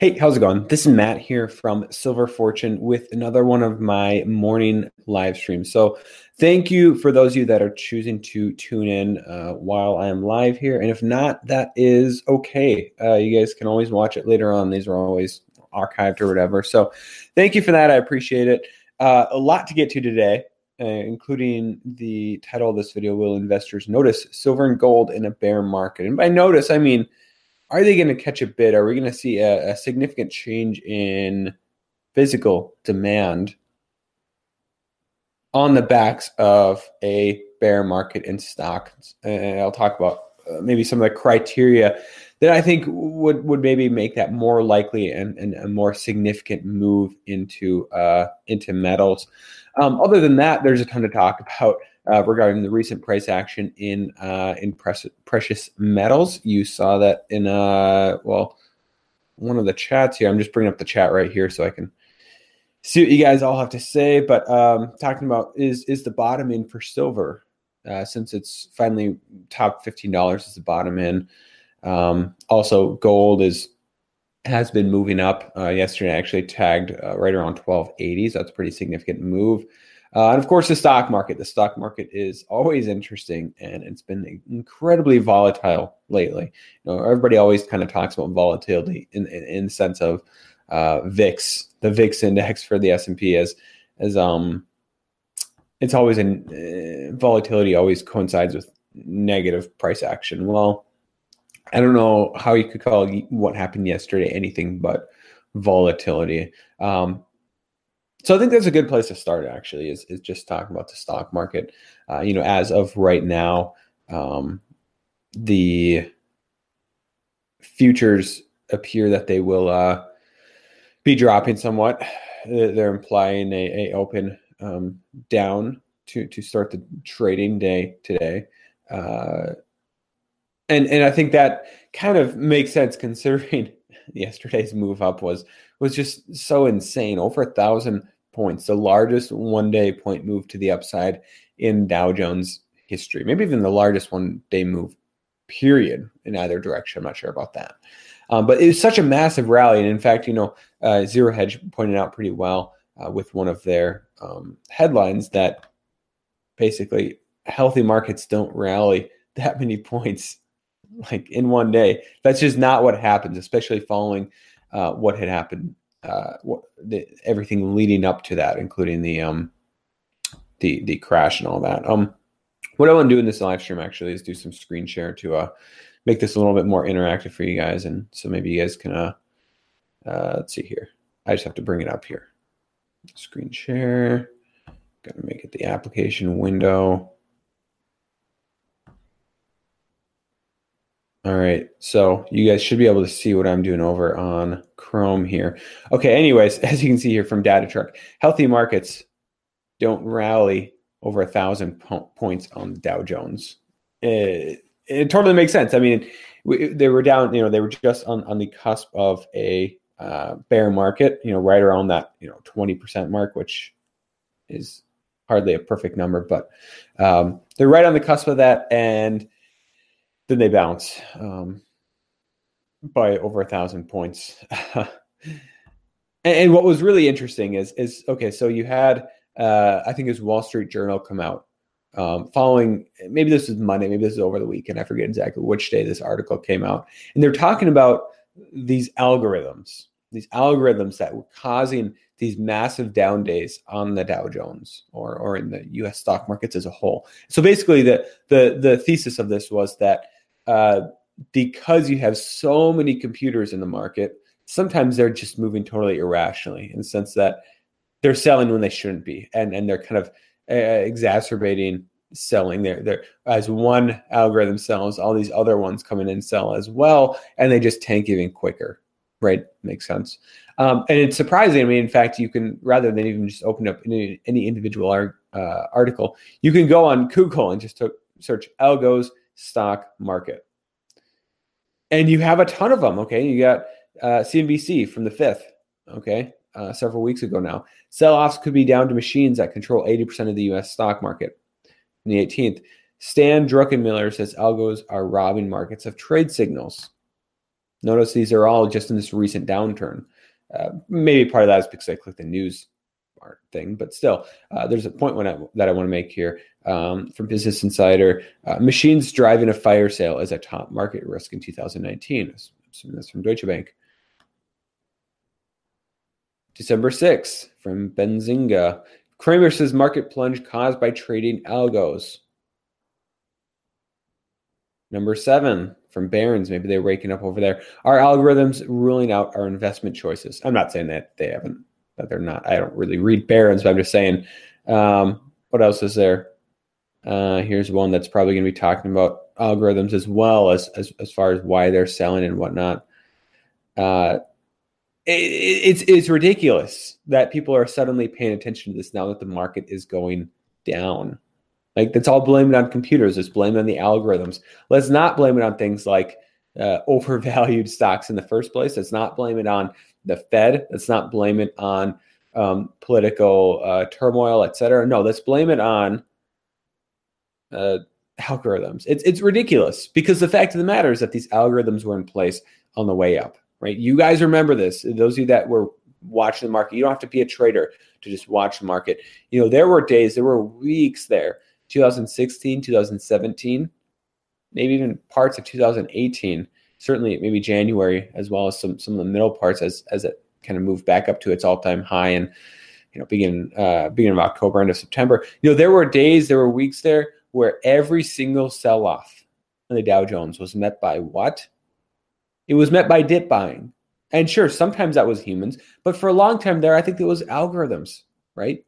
Hey, how's it going? This is Matt here from Silver Fortune with another one of my morning live streams. So, thank you for those of you that are choosing to tune in uh, while I am live here. And if not, that is okay. Uh, you guys can always watch it later on. These are always archived or whatever. So, thank you for that. I appreciate it. Uh, a lot to get to today. Uh, including the title of this video, Will Investors Notice Silver and Gold in a Bear Market? And by notice, I mean, are they going to catch a bid? Are we going to see a, a, significant change in physical demand on the backs of a bear market in stocks? And I'll talk about uh, maybe some of the criteria that I think would would maybe make that more likely and, and a more significant move into uh, into metals. Um, other than that, there's a ton to talk about uh, regarding the recent price action in uh, in precious metals. You saw that in uh, well one of the chats here. I'm just bringing up the chat right here so I can see what you guys all have to say. But um, talking about is is the bottom in for silver uh, since it's finally top fifteen dollars is the bottom in. Um, also, gold is has been moving up. Uh, yesterday, I actually tagged uh, right around 1280s. That's a pretty significant move. Uh, and of course, the stock market. The stock market is always interesting, and it's been incredibly volatile lately. You know, everybody always kind of talks about volatility in, in, in the sense of uh, VIX, the VIX index for the S and P, as as um, it's always in uh, volatility always coincides with negative price action. Well, I don't know how you could call what happened yesterday anything but volatility. Um, so I think that's a good place to start. Actually, is is just talking about the stock market. Uh, you know, as of right now, um, the futures appear that they will uh, be dropping somewhat. They're implying a, a open um, down to to start the trading day today. Uh, and and I think that kind of makes sense considering yesterday's move up was was just so insane. Over a thousand points, the largest one day point move to the upside in Dow Jones history, maybe even the largest one day move, period, in either direction. I'm not sure about that. Um, but it was such a massive rally. And in fact, you know, uh, Zero Hedge pointed out pretty well uh, with one of their um, headlines that basically healthy markets don't rally that many points like in one day. That's just not what happens, especially following uh, what had happened, uh, what, the, everything leading up to that, including the um, the the crash and all that. Um, what I want to do in this live stream actually is do some screen share to uh, make this a little bit more interactive for you guys, and so maybe you guys can uh, uh let's see here. I just have to bring it up here. Screen share. Got to make it the application window. All right. So you guys should be able to see what I'm doing over on Chrome here. Okay. Anyways, as you can see here from DataTrek, healthy markets don't rally over a thousand po- points on Dow Jones. It, it, totally makes sense. I mean, we, they were down, you know, they were just on, on the cusp of a uh, bear market, you know, right around that, you know, 20% mark, which is hardly a perfect number, but um, they're right on the cusp of that. And then they bounce um, by over a thousand points. and, and, what was really interesting is is okay. So you had uh, I think it was Wall Street Journal come out um, following. Maybe this is Monday. Maybe this is over the weekend. I forget exactly which day this article came out, and they're talking about these algorithms, these algorithms that were causing these massive down days on the Dow Jones or or in the U.S. stock markets as a whole. So basically, the the the thesis of this was that uh, because you have so many computers in the market, sometimes they're just moving totally irrationally in the sense that they're selling when they shouldn't be, and and they're kind of uh, exacerbating selling. There there as one algorithm sells all these other ones come in and sell as well and they just tank even quicker right? Makes sense. Um, and it's surprising. I mean in fact you can rather than even just open up any, any individual uh, article you can go on google and just to search algos stock market and you have a ton of them okay you got uh, cnbc from the 5th okay uh, several weeks ago now sell-offs could be down to machines that control 80% of the us stock market in the 18th. Stan Druckenmiller says algos are robbing markets of trade signals. Notice these are all just in this recent downturn. Uh, maybe part of that is because I clicked the news thing, but still, uh, there's a point I, that I want to make here um, from Business Insider. Uh, machines driving a fire sale as a top market risk in 2019. That's from Deutsche Bank. December 6th from Benzinga. Cramer says market plunge caused by trading algos. Number seven from Barron's. Maybe they're waking up over there. Our algorithms ruling out our investment choices. I'm not saying that they haven't, that they're not. I don't really read Barron's, but I'm just saying. Um, what else is there? Uh, here's one that's probably going to be talking about algorithms as well as, as as far as why they're selling and whatnot. Uh, it's it's ridiculous that people are suddenly paying attention to this now that the market is going down. Like that's all blamed on computers. It's blamed on the algorithms. Let's not blame it on things like uh, overvalued stocks in the first place. Let's not blame it on the Fed. Let's not blame it on um, political uh, turmoil, et cetera. No, let's blame it on uh, algorithms. It's it's ridiculous because the fact of the matter is that these algorithms were in place on the way up right? You guys remember this. Those of you that were watching the market, you don't have to be a trader to just watch the market. You know, there were days, there were weeks there, 2016, 2017, maybe even parts of 2018, certainly maybe January, as well as some some of the middle parts as as it kind of moved back up to its all time high and you know begin uh, beginning of October, end of September. You know, there were days, there were weeks there where every single sell off in the Dow Jones was met by what? It was met by dip buying. And sure, sometimes that was humans, but for a long time there, I think it was algorithms, right?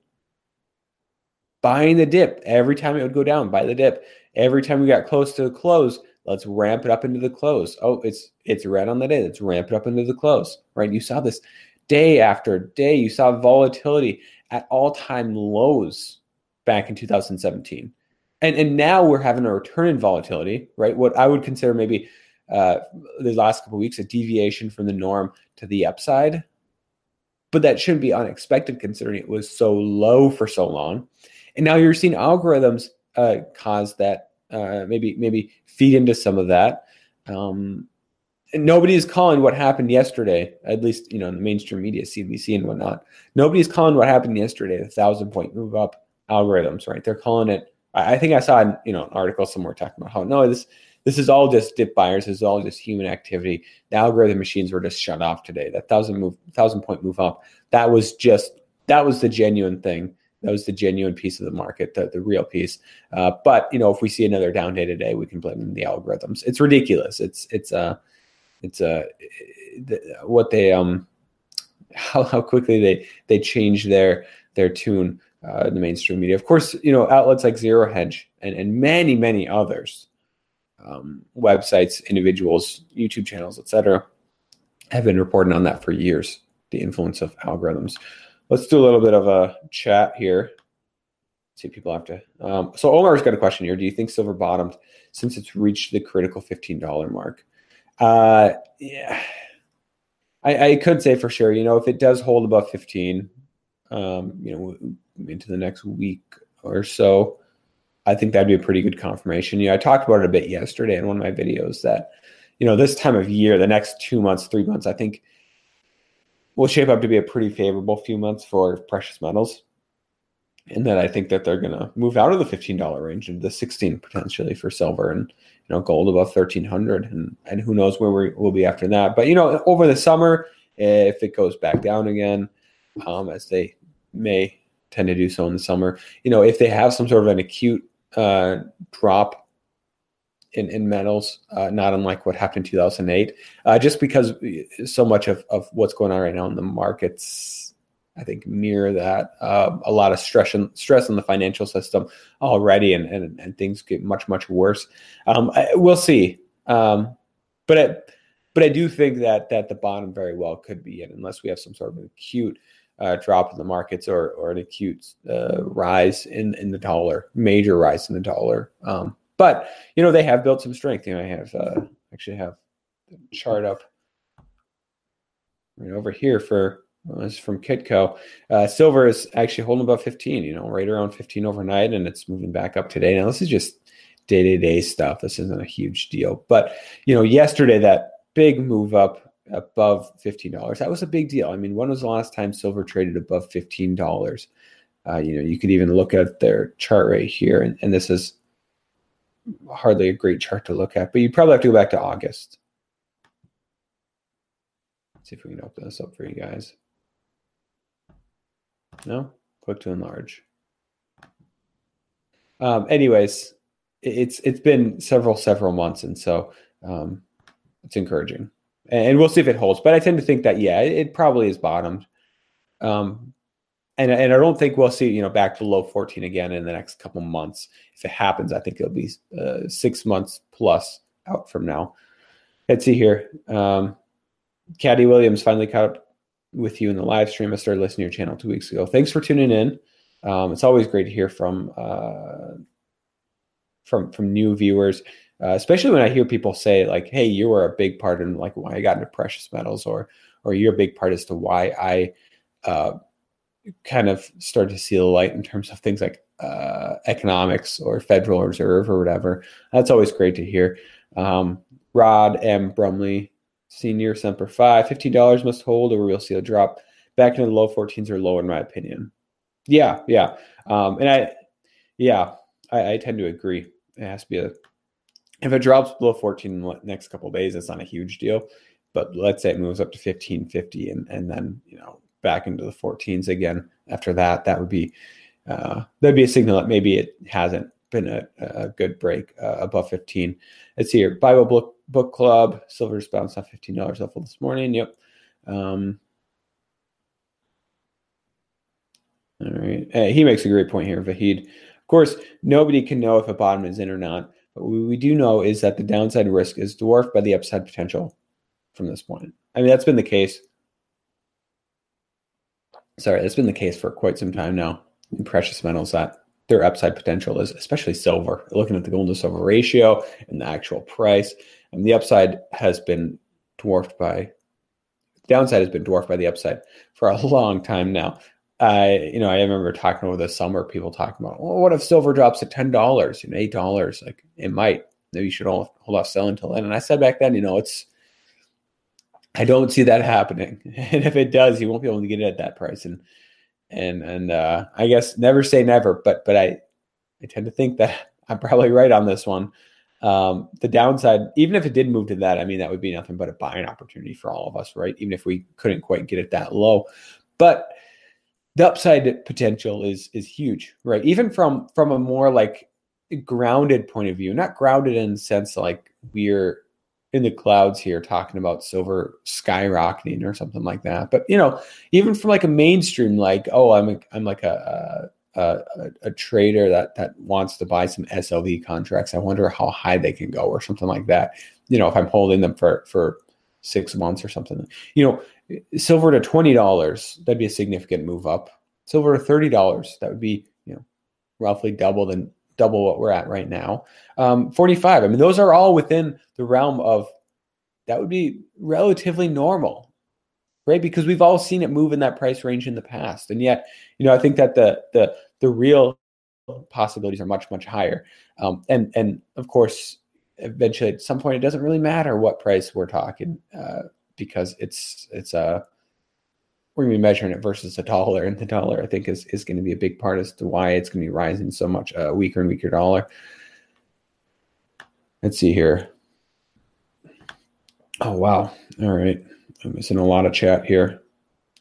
Buying the dip every time it would go down, buy the dip. Every time we got close to the close, let's ramp it up into the close. Oh, it's it's red on the day. Let's ramp it up into the close, right? You saw this day after day. You saw volatility at all-time lows back in 2017. And and now we're having a return in volatility, right? What I would consider maybe uh, the last couple weeks a deviation from the norm to the upside. But that shouldn't be unexpected considering it was so low for so long. And now you're seeing algorithms uh, cause that, uh, maybe maybe feed into some of that. Um, and nobody is calling what happened yesterday, at least you know in the mainstream media, CNBC and whatnot. Nobody is calling what happened yesterday the thousand point move up algorithms, right? They're calling it. I think I saw you know an article somewhere talking about how no this this is all just dip buyers. This is all just human activity. The algorithm machines were just shut off today. That thousand move, thousand point move up. That was just that was the genuine thing. That was the genuine piece of the market, the, the real piece. Uh, but you know, if we see another down day today, we can blame the algorithms. It's ridiculous. It's it's uh it's uh what they um how how quickly they they change their their tune uh, in the mainstream media. Of course, you know outlets like Zero Hedge and and many many others um, websites, individuals, YouTube channels, etc., have been reporting on that for years. The influence of algorithms. Let's do a little bit of a chat here. See if people have to. Um, so Omar's got a question here. Do you think silver bottomed since it's reached the critical fifteen dollar mark? Uh, yeah, I, I, could say for sure. You know, if it does hold above fifteen, um, you know, into the next week or so, I think that'd be a pretty good confirmation. You know, I talked about it a bit yesterday in one of my videos that, you know, this time of year, the next two months, three months, I think will shape up to be a pretty favorable few months for precious metals. And that I think that they're going to move out of the $15 range into the 16 potentially for silver and, you know, gold above 1300 and, and who knows where we will be after that. But, you know, over the summer, if it goes back down again, um, as they may tend to do so in the summer, you know, if they have some sort of an acute uh, drop in, in metals, uh, not unlike what happened in 2008, uh, just because so much of, of what's going on right now in the markets I think mirror that. Uh, a lot of stress and stress on the financial system already, and and, and things get much much worse. Um, I, we'll see, um, but I, but I do think that that the bottom very well could be in, unless we have some sort of acute uh, drop in the markets or or an acute uh, rise in in the dollar, major rise in the dollar. Um, but you know they have built some strength. You know, I have uh, actually have the chart up right over here for well, this is from Kitco. Uh, silver is actually holding above 15, you know, right around 15 overnight, and it's moving back up today. Now, this is just day to day stuff. This isn't a huge deal. But, you know, yesterday, that big move up above $15, that was a big deal. I mean, when was the last time silver traded above $15? Uh, you know, you could even look at their chart right here, and, and this is hardly a great chart to look at, but you probably have to go back to August. Let's see if we can open this up for you guys. No, click to enlarge. Um, anyways, it's it's been several several months, and so um, it's encouraging, and we'll see if it holds. But I tend to think that yeah, it probably is bottomed, um, and and I don't think we'll see you know back to low fourteen again in the next couple months. If it happens, I think it'll be uh, six months plus out from now. Let's see here. Um, Caddy Williams finally caught up with you in the live stream. I started listening to your channel two weeks ago. Thanks for tuning in. Um, it's always great to hear from uh, from from new viewers, uh, especially when I hear people say like, "Hey, you were a big part in like why I got into precious metals," or or you're a big part as to why I uh, kind of started to see the light in terms of things like uh, economics or Federal Reserve or whatever. That's always great to hear. Um, Rod M. Brumley Senior Semper Fi. $15 must hold or we'll see a drop back into the low 14s or lower, in my opinion. Yeah, yeah. Um, and I, yeah, I, I, tend to agree. It has to be a, if it drops below 14 in the next couple days, it's not a huge deal. But let's say it moves up to 1550 and, and then, you know, back into the 14s again after that, that would be, uh, that'd be a signal that maybe it hasn't been a, a good break uh, above 15. Let's see here. Bible book book club. Silver's bounced off fifteen dollars off this morning. Yep. Um, all right. Hey, he makes a great point here, Vahid. Of course, nobody can know if a bottom is in or not, we do know is that the downside risk is dwarfed by the upside potential from this point. I mean, that's been the case. Sorry, that's been the case for quite some time now in precious metals that their upside potential is, especially silver. Looking at the gold to silver ratio and the actual price, and the upside has been dwarfed by downside has been dwarfed by the upside for a long time now. I, you know, I remember talking over the summer, people talking about, well, what if silver drops to ten dollars, you know, eight dollars? Like it might. Maybe you should hold, hold off selling until then. And I said back then, you know, it's I don't see that happening. And if it does, you won't be able to get it at that price. And and and uh, I guess never say never, but but I I tend to think that I'm probably right on this one. Um, the downside, even if it did move to that, I mean, that would be nothing but a buying opportunity for all of us, right? Even if we couldn't quite get it that low, but the upside potential is is huge, right? Even from from a more like grounded point of view, not grounded in the sense like we're in the clouds here talking about silver skyrocketing or something like that. But you know, even from like a mainstream, like oh, I'm a, I'm like a, a, a, a trader that that wants to buy some SLV contracts. I wonder how high they can go or something like that. You know, if I'm holding them for for six months or something. You know, silver to twenty dollars, that'd be a significant move up. Silver to thirty dollars, that would be you know roughly double than double what we're at right now. Um, 45. I mean, those are all within the realm of that would be relatively normal, right? Because we've all seen it move in that price range in the past, and yet, you know, I think that the the the real possibilities are much much higher. Um, and and of course, eventually at some point, it doesn't really matter what price we're talking uh, because it's it's a we're going to be measuring it versus the dollar, and the dollar I think is is going to be a big part as to why it's going to be rising so much. A uh, weaker and weaker dollar. Let's see here. Oh wow! All right, I'm missing a lot of chat here.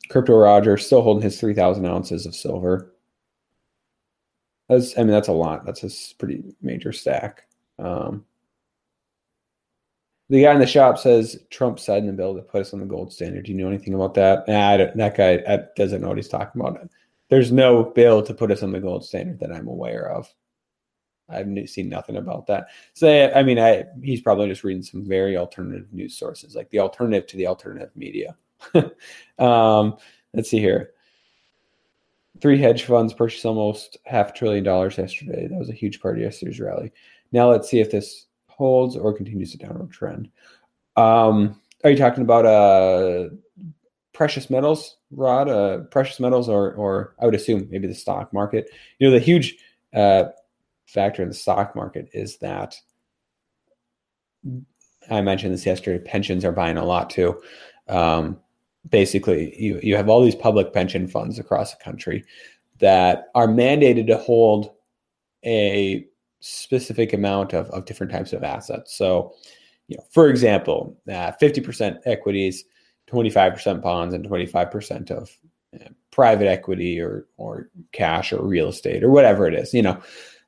Crypto Roger still holding his three thousand ounces of silver. That's I mean that's a lot. That's a pretty major stack. Um, The guy in the shop says Trump signed the bill to put us on the gold standard. Do you know anything about that? Nah, that guy doesn't know what he's talking about. There's no bill to put us on the gold standard that I'm aware of. I've seen nothing about that. So I mean, I he's probably just reading some very alternative news sources, like the alternative to the alternative media. um, let's see here. Three hedge funds purchased almost half a trillion dollars yesterday. That was a huge part of yesterday's rally. Now let's see if this holds or continues a downward trend. Um, are you talking about uh, precious metals, Rod? Uh, precious metals, or or I would assume maybe the stock market. You know, the huge uh, factor in the stock market is that I mentioned this yesterday. Pensions are buying a lot too. Um, basically you, you have all these public pension funds across the country that are mandated to hold a specific amount of, of different types of assets. So, you know, for example, uh, 50% equities, 25% bonds, and 25% of uh, private equity or, or cash or real estate or whatever it is. You know,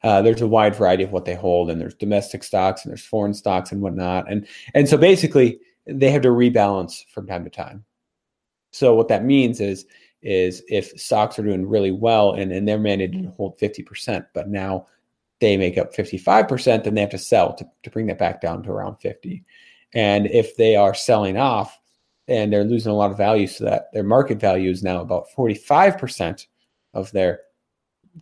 uh, there's a wide variety of what they hold, and there's domestic stocks and there's foreign stocks and whatnot. And and so basically, they have to rebalance from time to time. So what that means is is if stocks are doing really well and, and they're mandated to hold 50%, but now they make up 55%, then they have to sell to, to bring that back down to around 50. And if they are selling off and they're losing a lot of value, so that their market value is now about 45% of their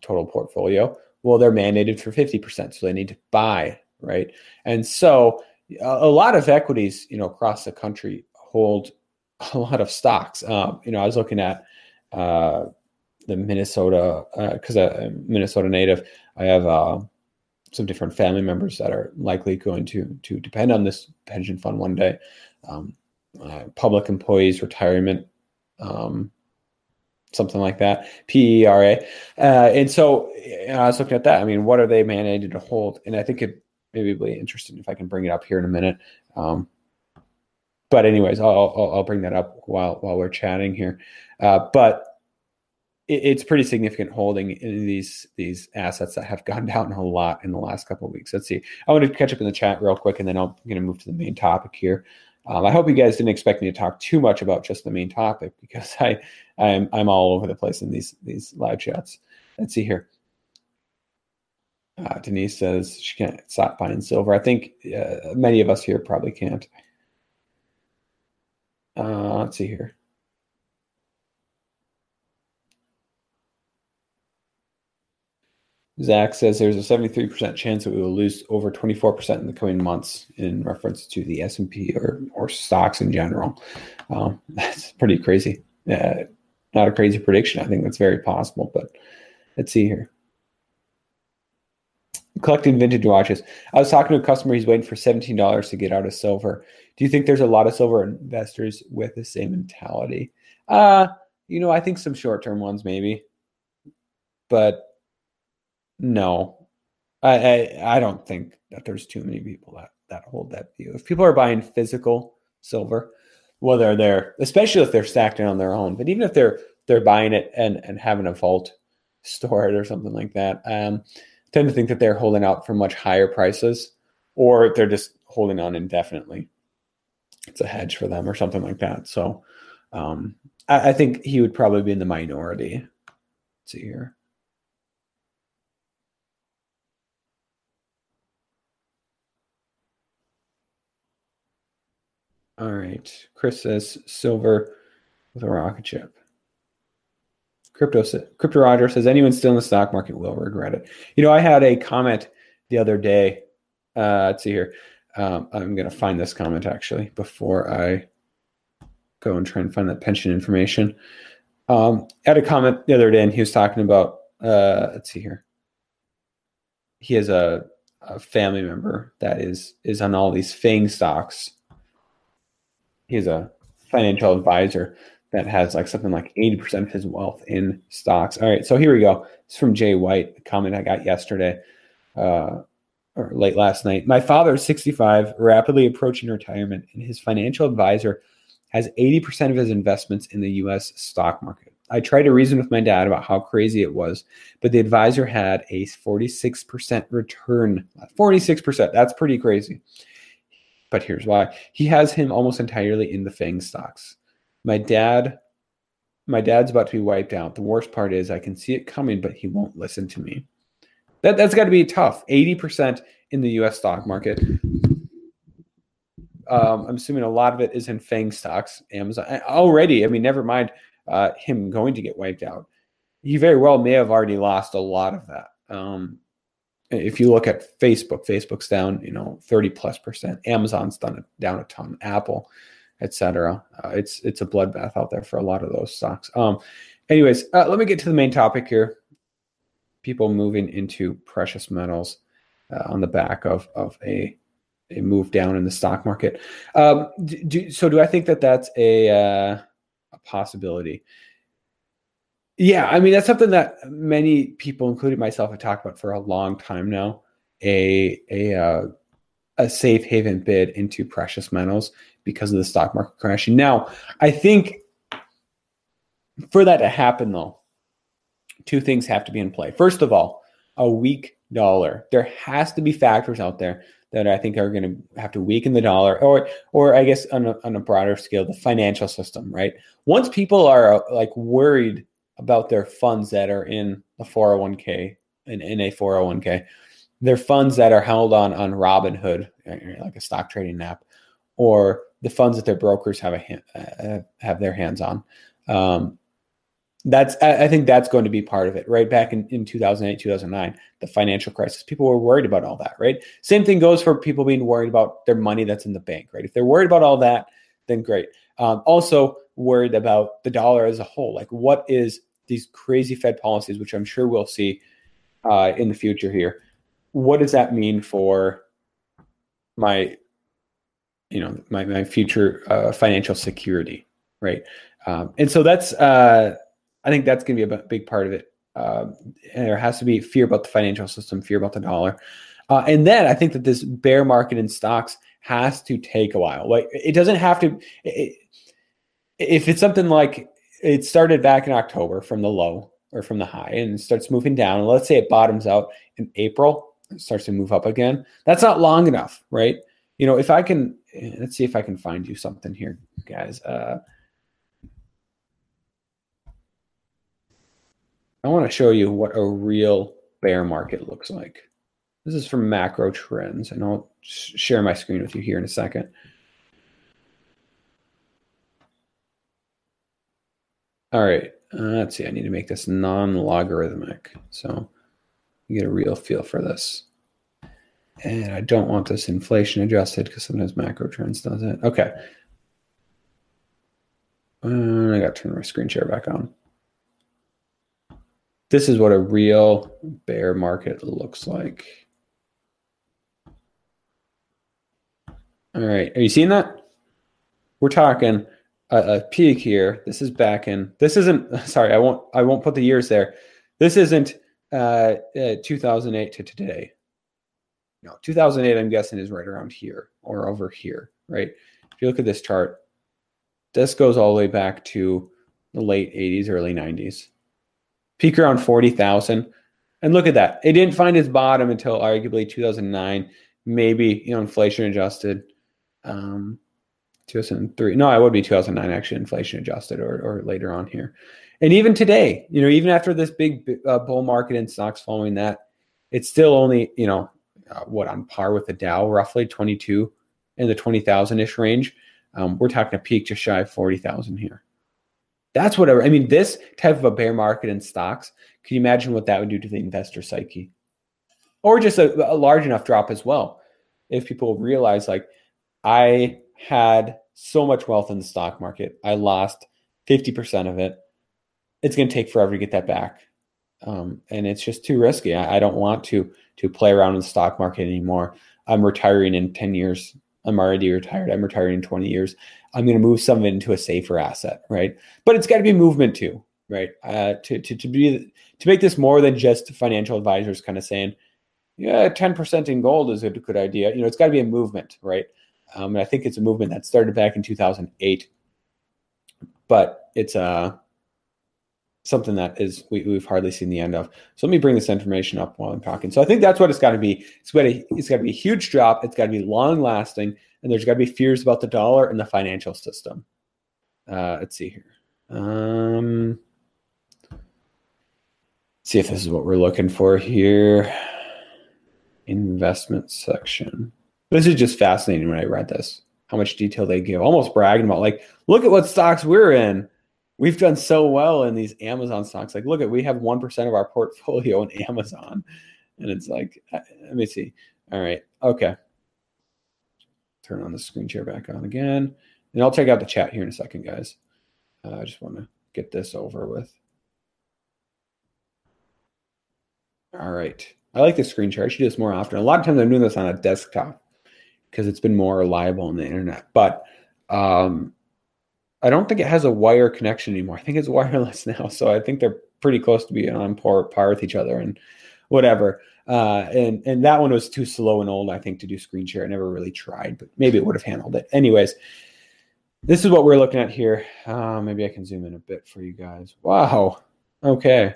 total portfolio, well, they're mandated for 50%. So they need to buy, right? And so a, lot of equities, you know, across the country hold a lot of stocks. Um, you know, I was looking at uh, the Minnesota because uh, I'm a Minnesota native. I have uh, some different family members that are likely going to to depend on this pension fund one day. Um, uh, public employees retirement, um, something like that, PERA. Uh, and so know, I was looking at that. I mean, what are they mandated to hold? And I think it maybe be interesting if I can bring it up here in a minute. Um, but anyways, I'll, I'll, I'll bring that up while while we're chatting here. Uh, but it's pretty significant holding in these these assets that have gone down a lot in the last couple of weeks. Let's see. I want to catch up in the chat real quick, and then I'm going to move to the main topic here. Um, I hope you guys didn't expect me to talk too much about just the main topic because I I'm I'm all over the place in these these live chats. Let's see here. Uh, Denise says she can't stop buying silver. I think uh, many of us here probably can't. Uh, let's see here. Zach says there's a 73% chance that we will lose over 24% in the coming months in reference to the S&P or, or stocks in general. Um, that's pretty crazy. Uh, not a crazy prediction. I think that's very possible, but let's see here. Collecting vintage watches. I was talking to a customer. He's waiting for $17 to get out of silver. Do you think there's a lot of silver investors with the same mentality? Uh, you know, I think some short term ones maybe, but no, I, I, I don't think that there's too many people that that hold that view. If people are buying physical silver, whether they're especially if they're stacked it on their own, but even if they're they're buying it and and having a vault store it or something like that, um, tend to think that they're holding out for much higher prices, or they're just holding on indefinitely it's a hedge for them or something like that. So um, I, I, think he would probably be in the minority. Let's see here. All right. Chris says silver with a rocket ship. Crypto, Crypto Roger says anyone still in the stock market will regret it. You know, I had a comment the other day. Uh, let's see here. Um, I'm going to find this comment actually before I go and try and find that pension information. Um, I had a comment the other day, and he was talking about. Uh, let's see here. He has a, a family member that is is on all these FANG stocks. He's a financial advisor that has like something like 80% of his wealth in stocks. All right, so here we go. It's from Jay White, a comment I got yesterday. Uh, or late last night. My father is 65, rapidly approaching retirement, and his financial advisor has 80% of his investments in the US stock market. I tried to reason with my dad about how crazy it was, but the advisor had a 46% return. 46%, that's pretty crazy. But here's why. He has him almost entirely in the FANG stocks. My dad, my dad's about to be wiped out. The worst part is I can see it coming, but he won't listen to me. That that's got to be tough. 80% in the US stock market. Um, I'm assuming a lot of it is in FANG stocks, Amazon. Already, I mean, never mind uh, him going to get wiped out. He very well may have already lost a lot of that. Um, if you look at Facebook, Facebook's down, you know, 30 plus percent. Amazon's done down a ton. Apple, etc. Uh, it's it's a bloodbath out there for a lot of those stocks. Um, anyways, uh, let me get to the main topic here. People moving into precious metals uh, on the back of of a a move down in the stock market. Um, do, so, do I think that that's a uh, a possibility? Yeah, I mean that's something that many people, including myself, have talked about for a long time now. A a uh, a safe haven bid into precious metals because of the stock market crashing. Now, I think for that to happen, though, two things have to be in play. First of all, a weak dollar. There has to be factors out there that I think are going to have to weaken the dollar, or, or I guess on a, on a broader scale, the financial system. Right. Once people are like worried about their funds that are in a 401k and in a 401k, their funds that are held on on Robinhood, like a stock trading app, or the funds that their brokers have a hand, uh, have their hands on. Um, that's I think that's going to be part of it. Right back in, in 2008, 2009, the financial crisis, people were worried about all that. Right. Same thing goes for people being worried about their money that's in the bank. Right. If they're worried about all that, then great. Um, also worried about the dollar as a whole. Like what is these crazy Fed policies, which I'm sure we'll see uh, in the future here. What does that mean for my, you know, my my future uh, financial security, right? Um, and so that's uh, I think that's going to be a big part of it. Uh, there has to be fear about the financial system, fear about the dollar, uh, and then I think that this bear market in stocks has to take a while. Like it doesn't have to. It, if it's something like it started back in October from the low or from the high and starts moving down. Let's say it bottoms out in April, starts to move up again. That's not long enough, right? You know, if I can, let's see if I can find you something here, guys. Uh, I want to show you what a real bear market looks like. This is from macro trends, and I'll share my screen with you here in a second. All right, uh, let's see. I need to make this non-logarithmic, so you get a real feel for this. And I don't want this inflation adjusted because sometimes macro trends does it. Okay. I got to turn my screen share back on this is what a real bear market looks like. All right, are you seeing that? We're talking a, a, peak here. This is back in. This isn't. Sorry, I won't. I won't put the years there. This isn't uh, uh, 2008 to today. No, 2008. I'm guessing is right around here or over here, right? If you look at this chart, this goes all the way back to the late 80s, early 90s peak around 40,000. And look at that. It didn't find its bottom until arguably 2009, maybe, you know, inflation adjusted. Um, 2003. No, it would be 2009 actually, inflation adjusted or, or later on here. And even today, you know, even after this big uh, bull market in stocks following that, it's still only, you know, uh, what on par with the Dow, roughly 22 in the 20,000 ish range. Um, we're talking a peak just shy of 40,000 here. That's whatever. I mean, this type of a bear market in stocks, can you imagine what that would do to the investor psyche? Or just a, a large enough drop as well. If people realize, like, I had so much wealth in the stock market, I lost 50% of it. It's going to take forever to get that back. Um, and it's just too risky. I, I don't want to to play around in the stock market anymore. I'm retiring in 10 years. I'm already retired. I'm retiring in 20 years. I'm going to move some of it into a safer asset, right? But it's got to be movement too, right? Uh, to, to, to be to make this more than just financial advisors kind of saying, yeah, 10% in gold is a good idea. You know, it's got to be a movement, right? Um, and I think it's a movement that started back in 2008, but it's uh, something that is we, we've hardly seen the end of. So let me bring this information up while I'm talking. So I think that's what it's got to be. It's got to it's got to be a huge drop. It's got to be long lasting, and there's got to be fears about the dollar and the financial system. Uh, let's see here. Um, see if this is what we're looking for here. Investment section. This is just fascinating when I read this. How much detail they give, almost bragging about like, look at what stocks we're in we've done so well in these Amazon stocks. Like, look at we have one percent of our portfolio in Amazon, and it's like, uh, let me see. All right, okay. Turn on the screen share back on again, and I'll check out the chat here in a second, guys. Uh, I just want to get this over with. All right. I like the screen share. I should do this more often. A lot of times I'm doing this on a desktop because it's been more reliable on the internet. But um, I don't think it has a wire connection anymore. I think it's wireless now. So I think they're pretty close to being on par, par with each other and whatever. Uh, and and that one was too slow and old, I think, to do screen share. I never really tried, but maybe it would have handled it. Anyways, this is what we're looking at here. Uh, maybe I can zoom in a bit for you guys. Wow. Okay.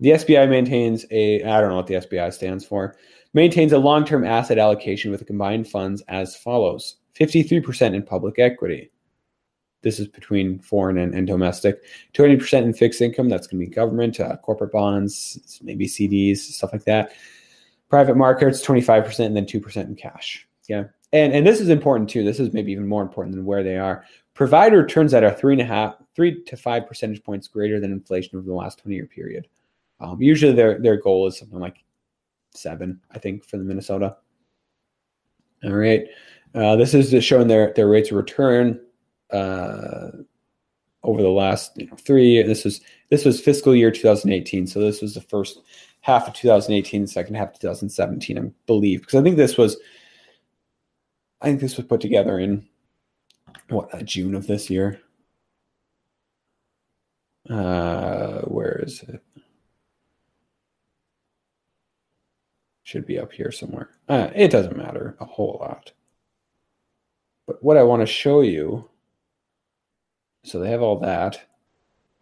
The SBI maintains a, I don't know what the SBI stands for, maintains a long term asset allocation with the combined funds as follows 53% in public equity, this is between foreign and, and domestic. 20% in fixed income, that's going to be government, uh, corporate bonds, maybe CDs, stuff like that. Private markets, 25%, and then 2% in cash. Yeah. And, and this is important too. This is maybe even more important than where they are. Provider returns that are three and a half, three to five percentage points greater than inflation over the last 20 year period. Um, usually their, their goal is something like seven, I think, for the Minnesota. All right. Uh, this is showing their, their rates of return uh, over the last you know, three. This was this was fiscal year 2018, so this was the first half of 2018, second half of 2017, I believe, because I think this was I think this was put together in what uh, June of this year. Uh, where is it? Should be up here somewhere. Uh, it doesn't matter a whole lot. But what I want to show you so they have all that.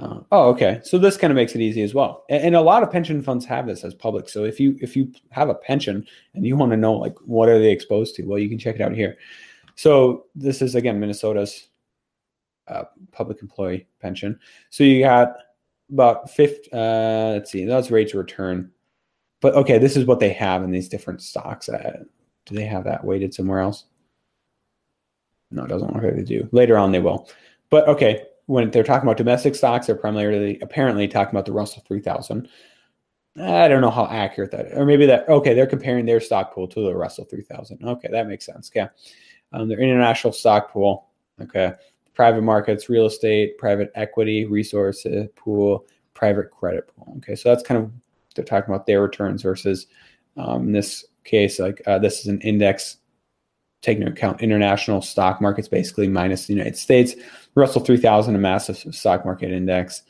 Uh, oh, okay. So this kind of makes it easy as well. And, and, a lot of pension funds have this as public. So if you if you have a pension and you want to know like what are they exposed to, well, you can check it out here. So this is again Minnesota's uh, public employee pension. So you got about fifth. Uh, let's see, that's rate of return. But okay, this is what they have in these different stocks. Uh, do they have that weighted somewhere else? No, it doesn't look like they do. Later on, they will. But okay, when they're talking about domestic stocks, they're primarily apparently talking about the Russell 3000. I don't know how accurate that is. Or maybe that, okay, they're comparing their stock pool to the Russell 3000. Okay, that makes sense. Yeah. Um, their international stock pool. Okay. Private markets, real estate, private equity, resources pool, private credit pool. Okay. So that's kind of, they're talking about their returns versus um, in this case, like uh, this is an index taking into account international stock markets, basically minus the United States. Russell 3000, a massive stock market index.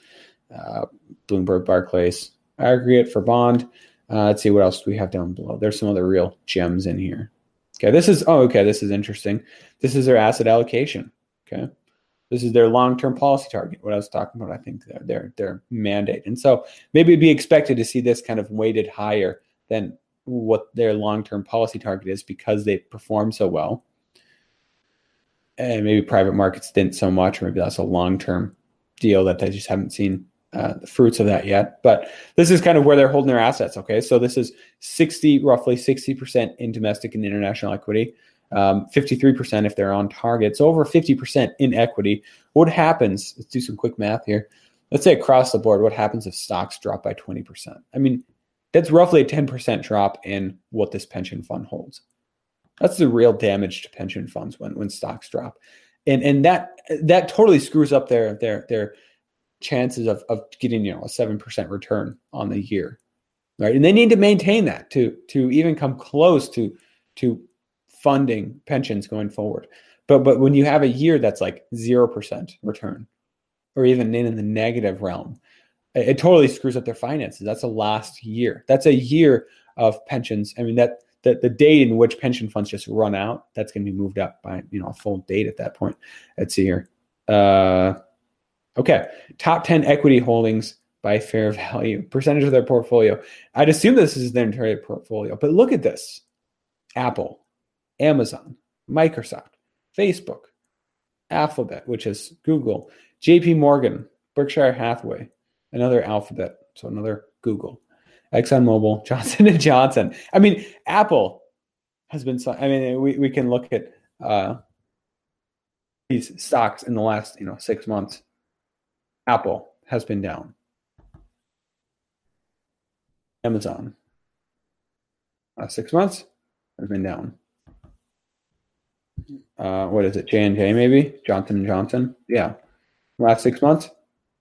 Uh, Bloomberg Barclays aggregate for bond. Uh, let's see what else we have down below. There's some other real gems in here. Okay, this is oh okay, this is interesting. This is their asset allocation. Okay, this is their long-term policy target. What I was talking about, I think their their, their mandate, and so maybe be expected to see this kind of weighted higher than what their long-term policy target is because they perform so well. And maybe private markets didn't so much, or maybe that's a long-term deal that they just haven't seen uh, the fruits of that yet. But this is kind of where they're holding their assets. Okay, so this is 60, roughly 60% in domestic and international equity. Um, 53% if they're on target. So over 50% in equity. What happens? Let's do some quick math here. Let's say across the board, what happens if stocks drop by 20%? I mean, that's roughly a 10% drop in what this pension fund holds. That's the real damage to pension funds when, when stocks drop. And and that that totally screws up their their their chances of, of getting, you know, a 7% return on the year. Right. And they need to maintain that to to even come close to to funding pensions going forward. But but when you have a year that's like 0% return or even in in the negative realm, it totally screws up their finances. That's a last year. That's a year of pensions. I mean that the, the date in which pension funds just run out, that's going to be moved up by you know a full date at that point. Let's see here. Uh, Okay, top 10 equity holdings by fair value, percentage of their portfolio. I'd assume this is their entire portfolio, but look at this Apple, Amazon, Microsoft, Facebook, Alphabet, which is Google, JP Morgan, Berkshire Hathaway, another Alphabet, so another Google, ExxonMobil, Johnson and Johnson. I mean, Apple has been. I mean, we, we can look at uh, these stocks in the last you know six months. Apple has been down. Amazon, last six months has been down. Uh, what is it? J and J maybe Johnson and Johnson. Yeah, last six months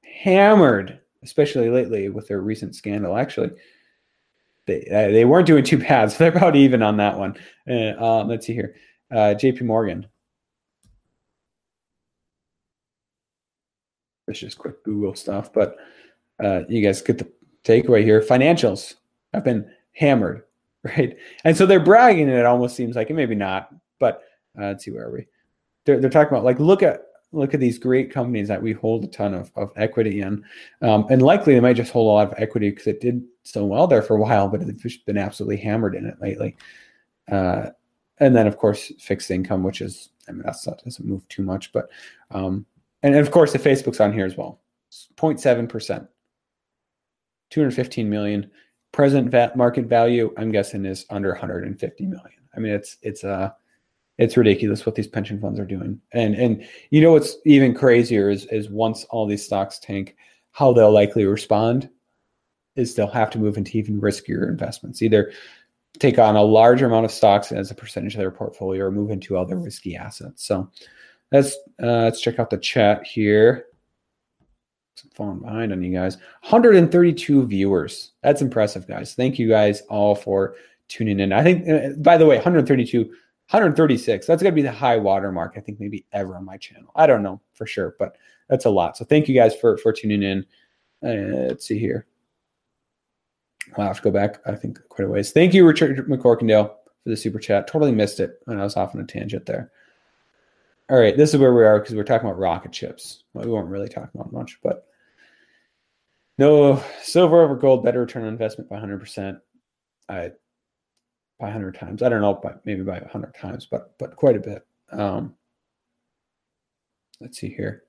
hammered, especially lately with their recent scandal. Actually, they uh, they weren't doing too bad, so they're about even on that one. Uh, um, let's see here, uh, J.P. Morgan. It's just quick Google stuff, but uh, you guys get the takeaway here. Financials have been hammered, right? And so they're bragging, and it almost seems like, and maybe not, but uh, let's see where are we. They're, they're talking about like look at look at these great companies that we hold a ton of, of equity in. Um, and likely they might just hold a lot of equity because it did so well there for a while, but it's been absolutely hammered in it lately. Uh, and then, of course, fixed income, which is, I mean, that's, that doesn't move too much. But, um, and, and of course, the Facebook's on here as well 0.7%, 215 million. Present market value, I'm guessing, is under 150 million. I mean, it's, it's, uh, it's ridiculous what these pension funds are doing. And and you know what's even crazier is is once all these stocks tank, how they'll likely respond is they'll have to move into even riskier investments. Either take on a larger amount of stocks as a percentage of their portfolio or move into other risky assets. So let's uh, let's check out the chat here. I'm falling behind on you guys. 132 viewers. That's impressive, guys. Thank you guys all for tuning in. I think, uh, by the way, 132 136. That's going to be the high watermark, I think, maybe ever on my channel. I don't know for sure, but that's a lot. So thank you guys for for tuning in. Uh, let's see here. I'll have to go back, I think, quite a ways. Thank you, Richard McCorkindale, for the super chat. Totally missed it when I was off on a tangent there. All right, this is where we are because we're talking about rocket ships. Well, we won't really talk about much, but no silver over gold, better return on investment by 100%. I by 100 times. I don't know, but maybe by 100 times, but but quite a bit. Um, let's see here.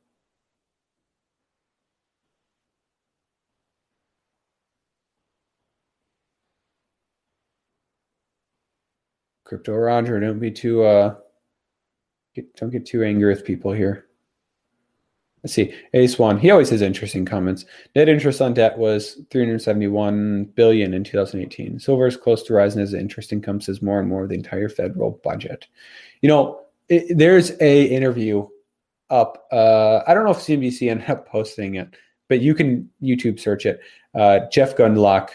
Crypto Roger, don't be too uh, get, don't get too angry with people here. Let's see. Ace one. He always has interesting comments. Net interest on debt was 371 billion in 2018. Silver is close to rising as interest income says more and more of the entire federal budget. You know, it, there's a interview up. Uh, I don't know if CNBC ended up posting it, but you can YouTube search it. Uh, Jeff Gundlach,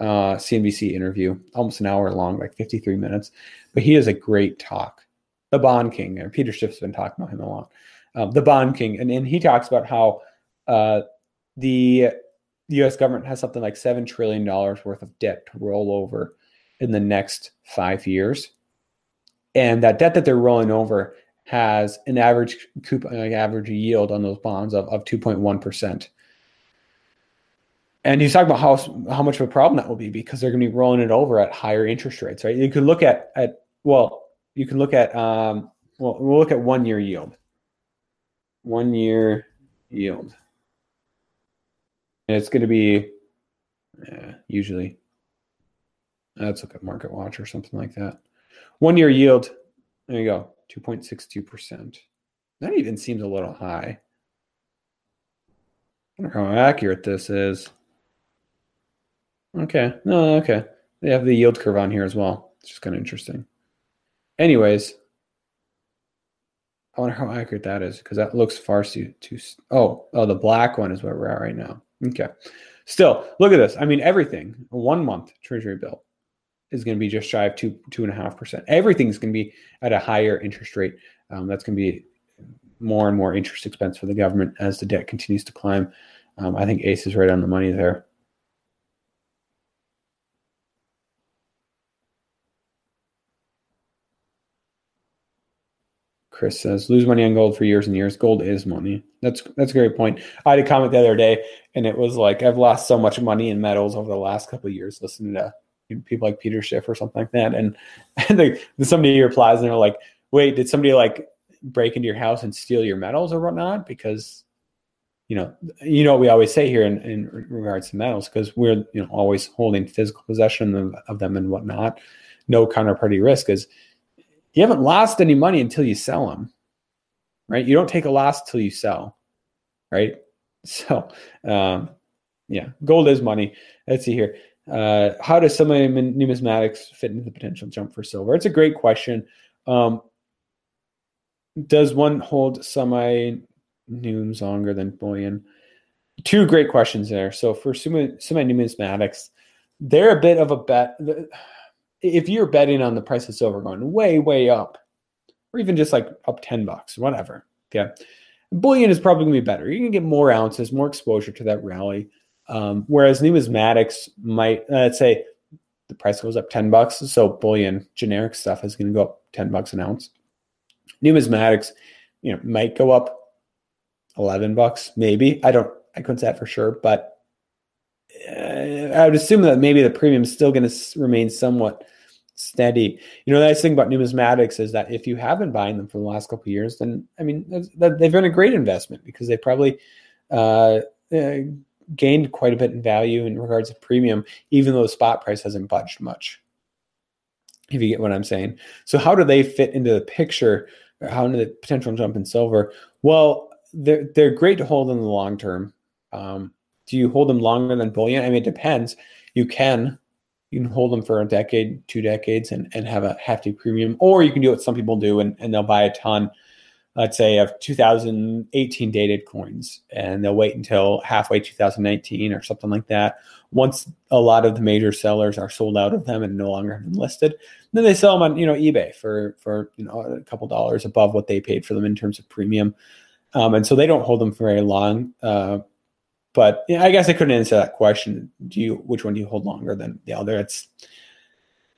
uh, CNBC interview, almost an hour long, like 53 minutes. But he has a great talk. The Bond King, Peter Schiff's been talking about him a lot um, the bond king, and, and he talks about how uh, the U.S. government has something like seven trillion dollars worth of debt to roll over in the next five years, and that debt that they're rolling over has an average coupon, like average yield on those bonds of, of 2.1 percent. And he's talking about how how much of a problem that will be because they're going to be rolling it over at higher interest rates, right? You could look at at well, you can look at um, well, we'll look at one year yield one year yield. And it's going to be yeah, usually, let's look at Market Watch or something like that. One year yield, there you go, 2.62%. That even seems a little high. I wonder how accurate this is. Okay, no, okay. They have the yield curve on here as well. It's just kind of interesting. Anyways, I wonder how accurate that is because that looks far too, too. Oh, oh, the black one is where we're at right now. Okay. Still, look at this. I mean, everything. One month treasury bill is going to be just shy of two, two and a half percent. Everything's going to be at a higher interest rate. Um, that's going to be more and more interest expense for the government as the debt continues to climb. Um, I think Ace is right on the money there. Chris says lose money on gold for years and years. Gold is money. That's that's a great point. I had a comment the other day, and it was like I've lost so much money in metals over the last couple of years listening to people like Peter Schiff or something like that. And, and the, somebody replies and they're like, "Wait, did somebody like break into your house and steal your metals or whatnot?" Because you know, you know, we always say here in, in regards to metals, because we're you know always holding physical possession of, of them and whatnot. No counterparty risk is you haven't lost any money until you sell them, right? You don't take a loss till you sell, right? So, um, yeah, gold is money. Let's see here. Uh, how does semi numismatics fit into the potential jump for silver? It's a great question. Um, does one hold semi nums longer than bullion? Two great questions there. So for semi numismatics, they're a bit of a bet if you're betting on the price of silver going way, way up, or even just like up 10 bucks, whatever. Okay. Bullion is probably going to be better. You can get more ounces, more exposure to that rally. Um, whereas numismatics might, uh, let's say the price goes up 10 bucks. So bullion generic stuff is going to go up 10 bucks an ounce. Numismatics, you know, might go up 11 bucks, maybe. I don't, I couldn't say that for sure, but uh, I would assume that maybe the premium is still going to remain somewhat steady. You know, the nice thing about numismatics is that if you have been buying them for the last couple years, then I mean, they've been a great investment because they probably uh, uh, gained quite a bit in value in regards to premium, even though the spot price hasn't budged much. If you get what I'm saying. So, how do they fit into the picture? How into the potential jump in silver? Well, they're they're great to hold in the long term. Um, do you hold them longer than bullion? I mean, it depends. You can you can hold them for a decade, two decades, and, and have a hefty premium. Or you can do what some people do and, and they'll buy a ton, let's say, of 2018 dated coins, and they'll wait until halfway 2019 or something like that. Once a lot of the major sellers are sold out of them and no longer have been listed, then they sell them on you know eBay for for you know a couple dollars above what they paid for them in terms of premium. Um, and so they don't hold them for very long. Uh, but yeah, I guess I couldn't answer that question. Do you which one do you hold longer than the other? It's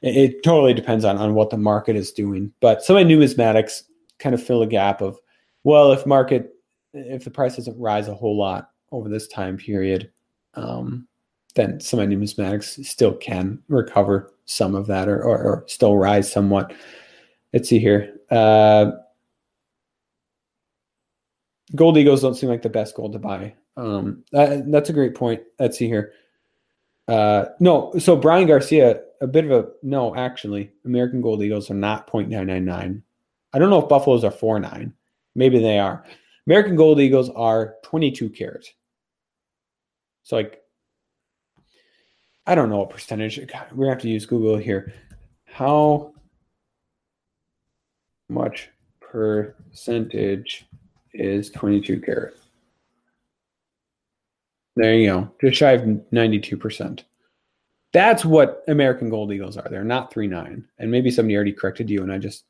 it, it totally depends on on what the market is doing. But some of numismatics kind of fill a gap of well, if market if the price doesn't rise a whole lot over this time period, um, then some of numismatics still can recover some of that or, or, or still rise somewhat. Let's see here. Uh, gold eagles don't seem like the best gold to buy. Um, that, that's a great point. Let's see here. Uh, no, so Brian Garcia, a bit of a no, actually, American Gold Eagles are not 0.999. I don't know if Buffaloes are 4.9. Maybe they are. American Gold Eagles are 22 carats. So, like, I don't know what percentage. God, we're going to have to use Google here. How much percentage is 22 karat? There you go. Just shy of 92%. That's what American Gold Eagles are. They're not three nine. And maybe somebody already corrected you and I just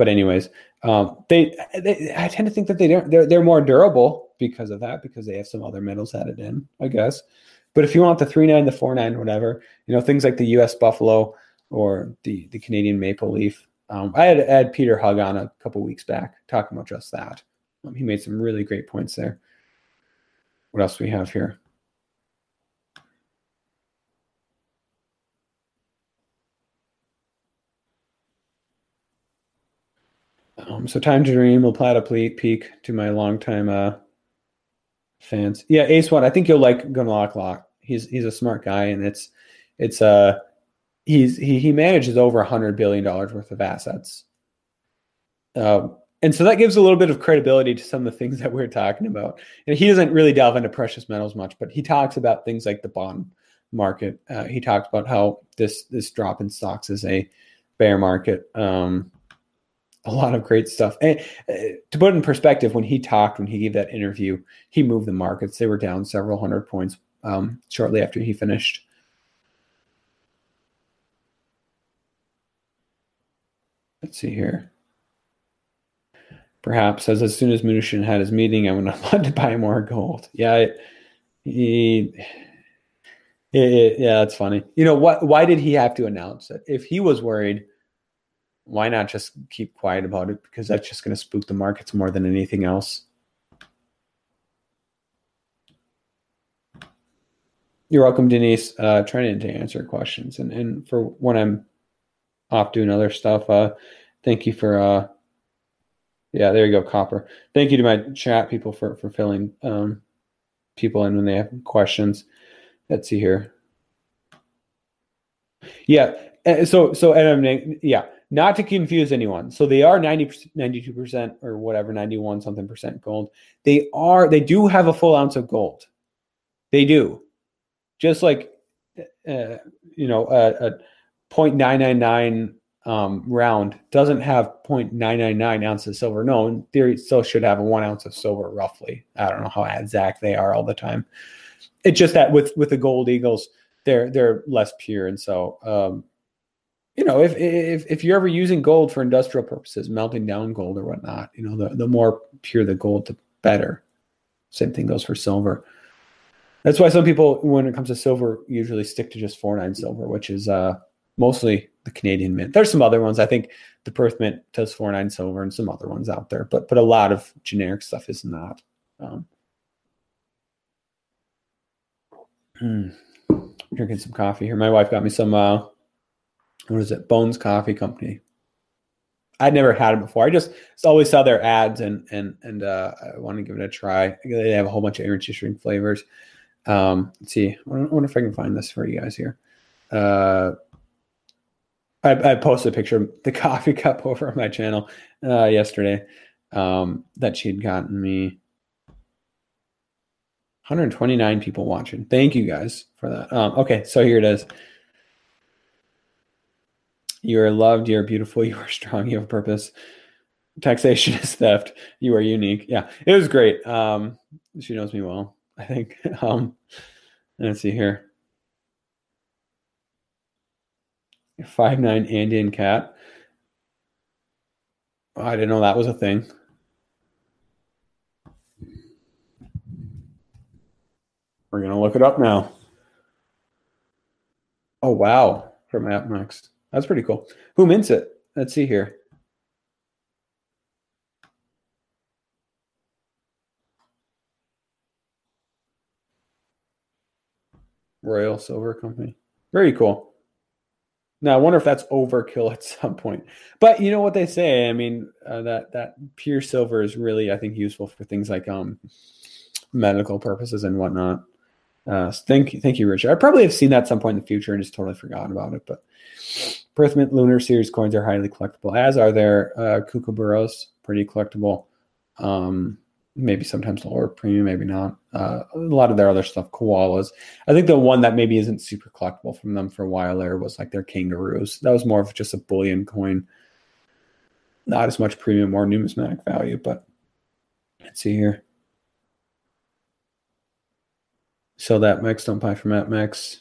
but anyways, um, they, they I tend to think that they don't they're they're more durable because of that, because they have some other metals added in, I guess. But if you want the three nine, the four nine, whatever, you know, things like the US Buffalo or the the Canadian Maple Leaf. Um, I had, had Peter Hug on a couple weeks back talking about just that. Um, he made some really great points there. What else do we have here? Um, so time to dream will Plata peak to my longtime uh, fans. Yeah, Ace One. I think you'll like Gunlock Lock. He's he's a smart guy, and it's it's uh he's he he manages over a hundred billion dollars worth of assets. Uh, and so that gives a little bit of credibility to some of the things that we're talking about. And he doesn't really delve into precious metals much, but he talks about things like the bond market. Uh, he talks about how this this drop in stocks is a bear market. Um, a lot of great stuff. And uh, to put in perspective, when he talked, when he gave that interview, he moved the markets. They were down several hundred points um, shortly after he finished. Let's see here perhaps as as soon as Mnuchin had his meeting, I would not want to buy more gold. Yeah, it, he, it, yeah, that's funny. You know what? Why did he have to announce it? If he was worried, why not just keep quiet about it? Because that's just going to spook the markets more than anything else. You're welcome, Denise. Uh, trying to answer questions, and and for when I'm off doing other stuff, uh, thank you for uh, yeah, there you go, Copper. Thank you to my chat people for for filling um, people in when they have questions. Let's see here. Yeah, eh, so so and yeah, not to confuse anyone. So they are 90 92% or whatever, 91 something percent gold. They are they do have a full ounce of gold. They do. Just like uh, you know, a, a 0.999 um, round doesn't have 0.999 ounces of silver. No, in theory, it still should have a one ounce of silver, roughly. I don't know how exact they are all the time. It's just that with with the gold eagles, they're they're less pure, and so um, you know, if if if you're ever using gold for industrial purposes, melting down gold or whatnot, you know, the the more pure the gold, the better. Same thing goes for silver. That's why some people, when it comes to silver, usually stick to just four nine silver, which is uh, mostly the Canadian Mint. There's some other ones. I think the Perth Mint does four nine silver and some other ones out there, but but a lot of generic stuff is not. Um, hmm. Drinking some coffee here. My wife got me some. Uh, what is it? Bones Coffee Company. I'd never had it before. I just always saw their ads and and and uh, I want to give it a try. They have a whole bunch of interesting flavors. Um, let's see. I wonder if I can find this for you guys here. Uh, I, I, posted a picture of the coffee cup over on my channel uh, yesterday um, that she'd gotten me. 129 people watching. Thank you guys for that. Um, okay, so here it is. You are loved. You are beautiful. You are strong. You have purpose. Taxation is theft. You are unique. Yeah, it was great. Um, she knows me well, I think. Um, let's see here. Five nine Andean cat. Oh, I didn't know that was a thing. We're gonna look it up now. Oh wow, from APMEX. That's pretty cool. Who mints it? Let's see here. Royal Silver Company. Very cool. Now I wonder if that's overkill at some point. But you know what they say. I mean, uh, that that pure silver is really, I think, useful for things like um, medical purposes and whatnot. Uh, thank you, thank you, Richard. I probably have seen that at some point in the future and just totally forgotten about it. But Perth Mint Lunar Series coins are highly collectible, as are their uh, pretty collectible. Um, maybe sometimes lower premium, maybe not. Uh, a lot of their other stuff, koalas. I think the one that maybe isn't super collectible from them for a while there was like their kangaroos. That was more of just a bullion coin, not as much premium or numismatic value. But let's see here. So that Max don't buy from APMEX.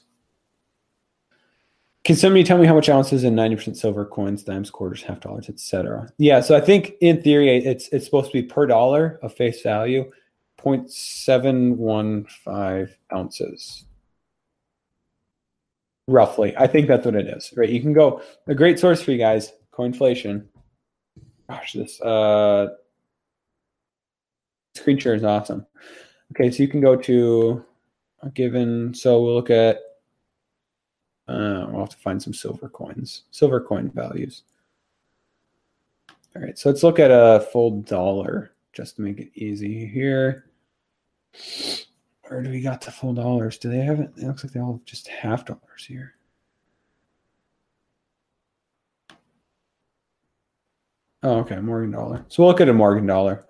Can somebody tell me how much ounces in 90% silver coins, dimes, quarters, half dollars, etc.? Yeah, so I think in theory it's it's supposed to be per dollar of face value, 0.715 ounces. Roughly. I think that's what it is. Right. You can go a great source for you guys, coinflation. Gosh, this uh screen share is awesome. Okay, so you can go to a given so we'll look at uh, we'll have to find some silver coins, silver coin values. All right, so let's look at a full dollar just to make it easy here. Where do we got the full dollars? Do they have it? It looks like they all have just half dollars here. Oh, okay, Morgan dollar. So we'll look at a Morgan dollar.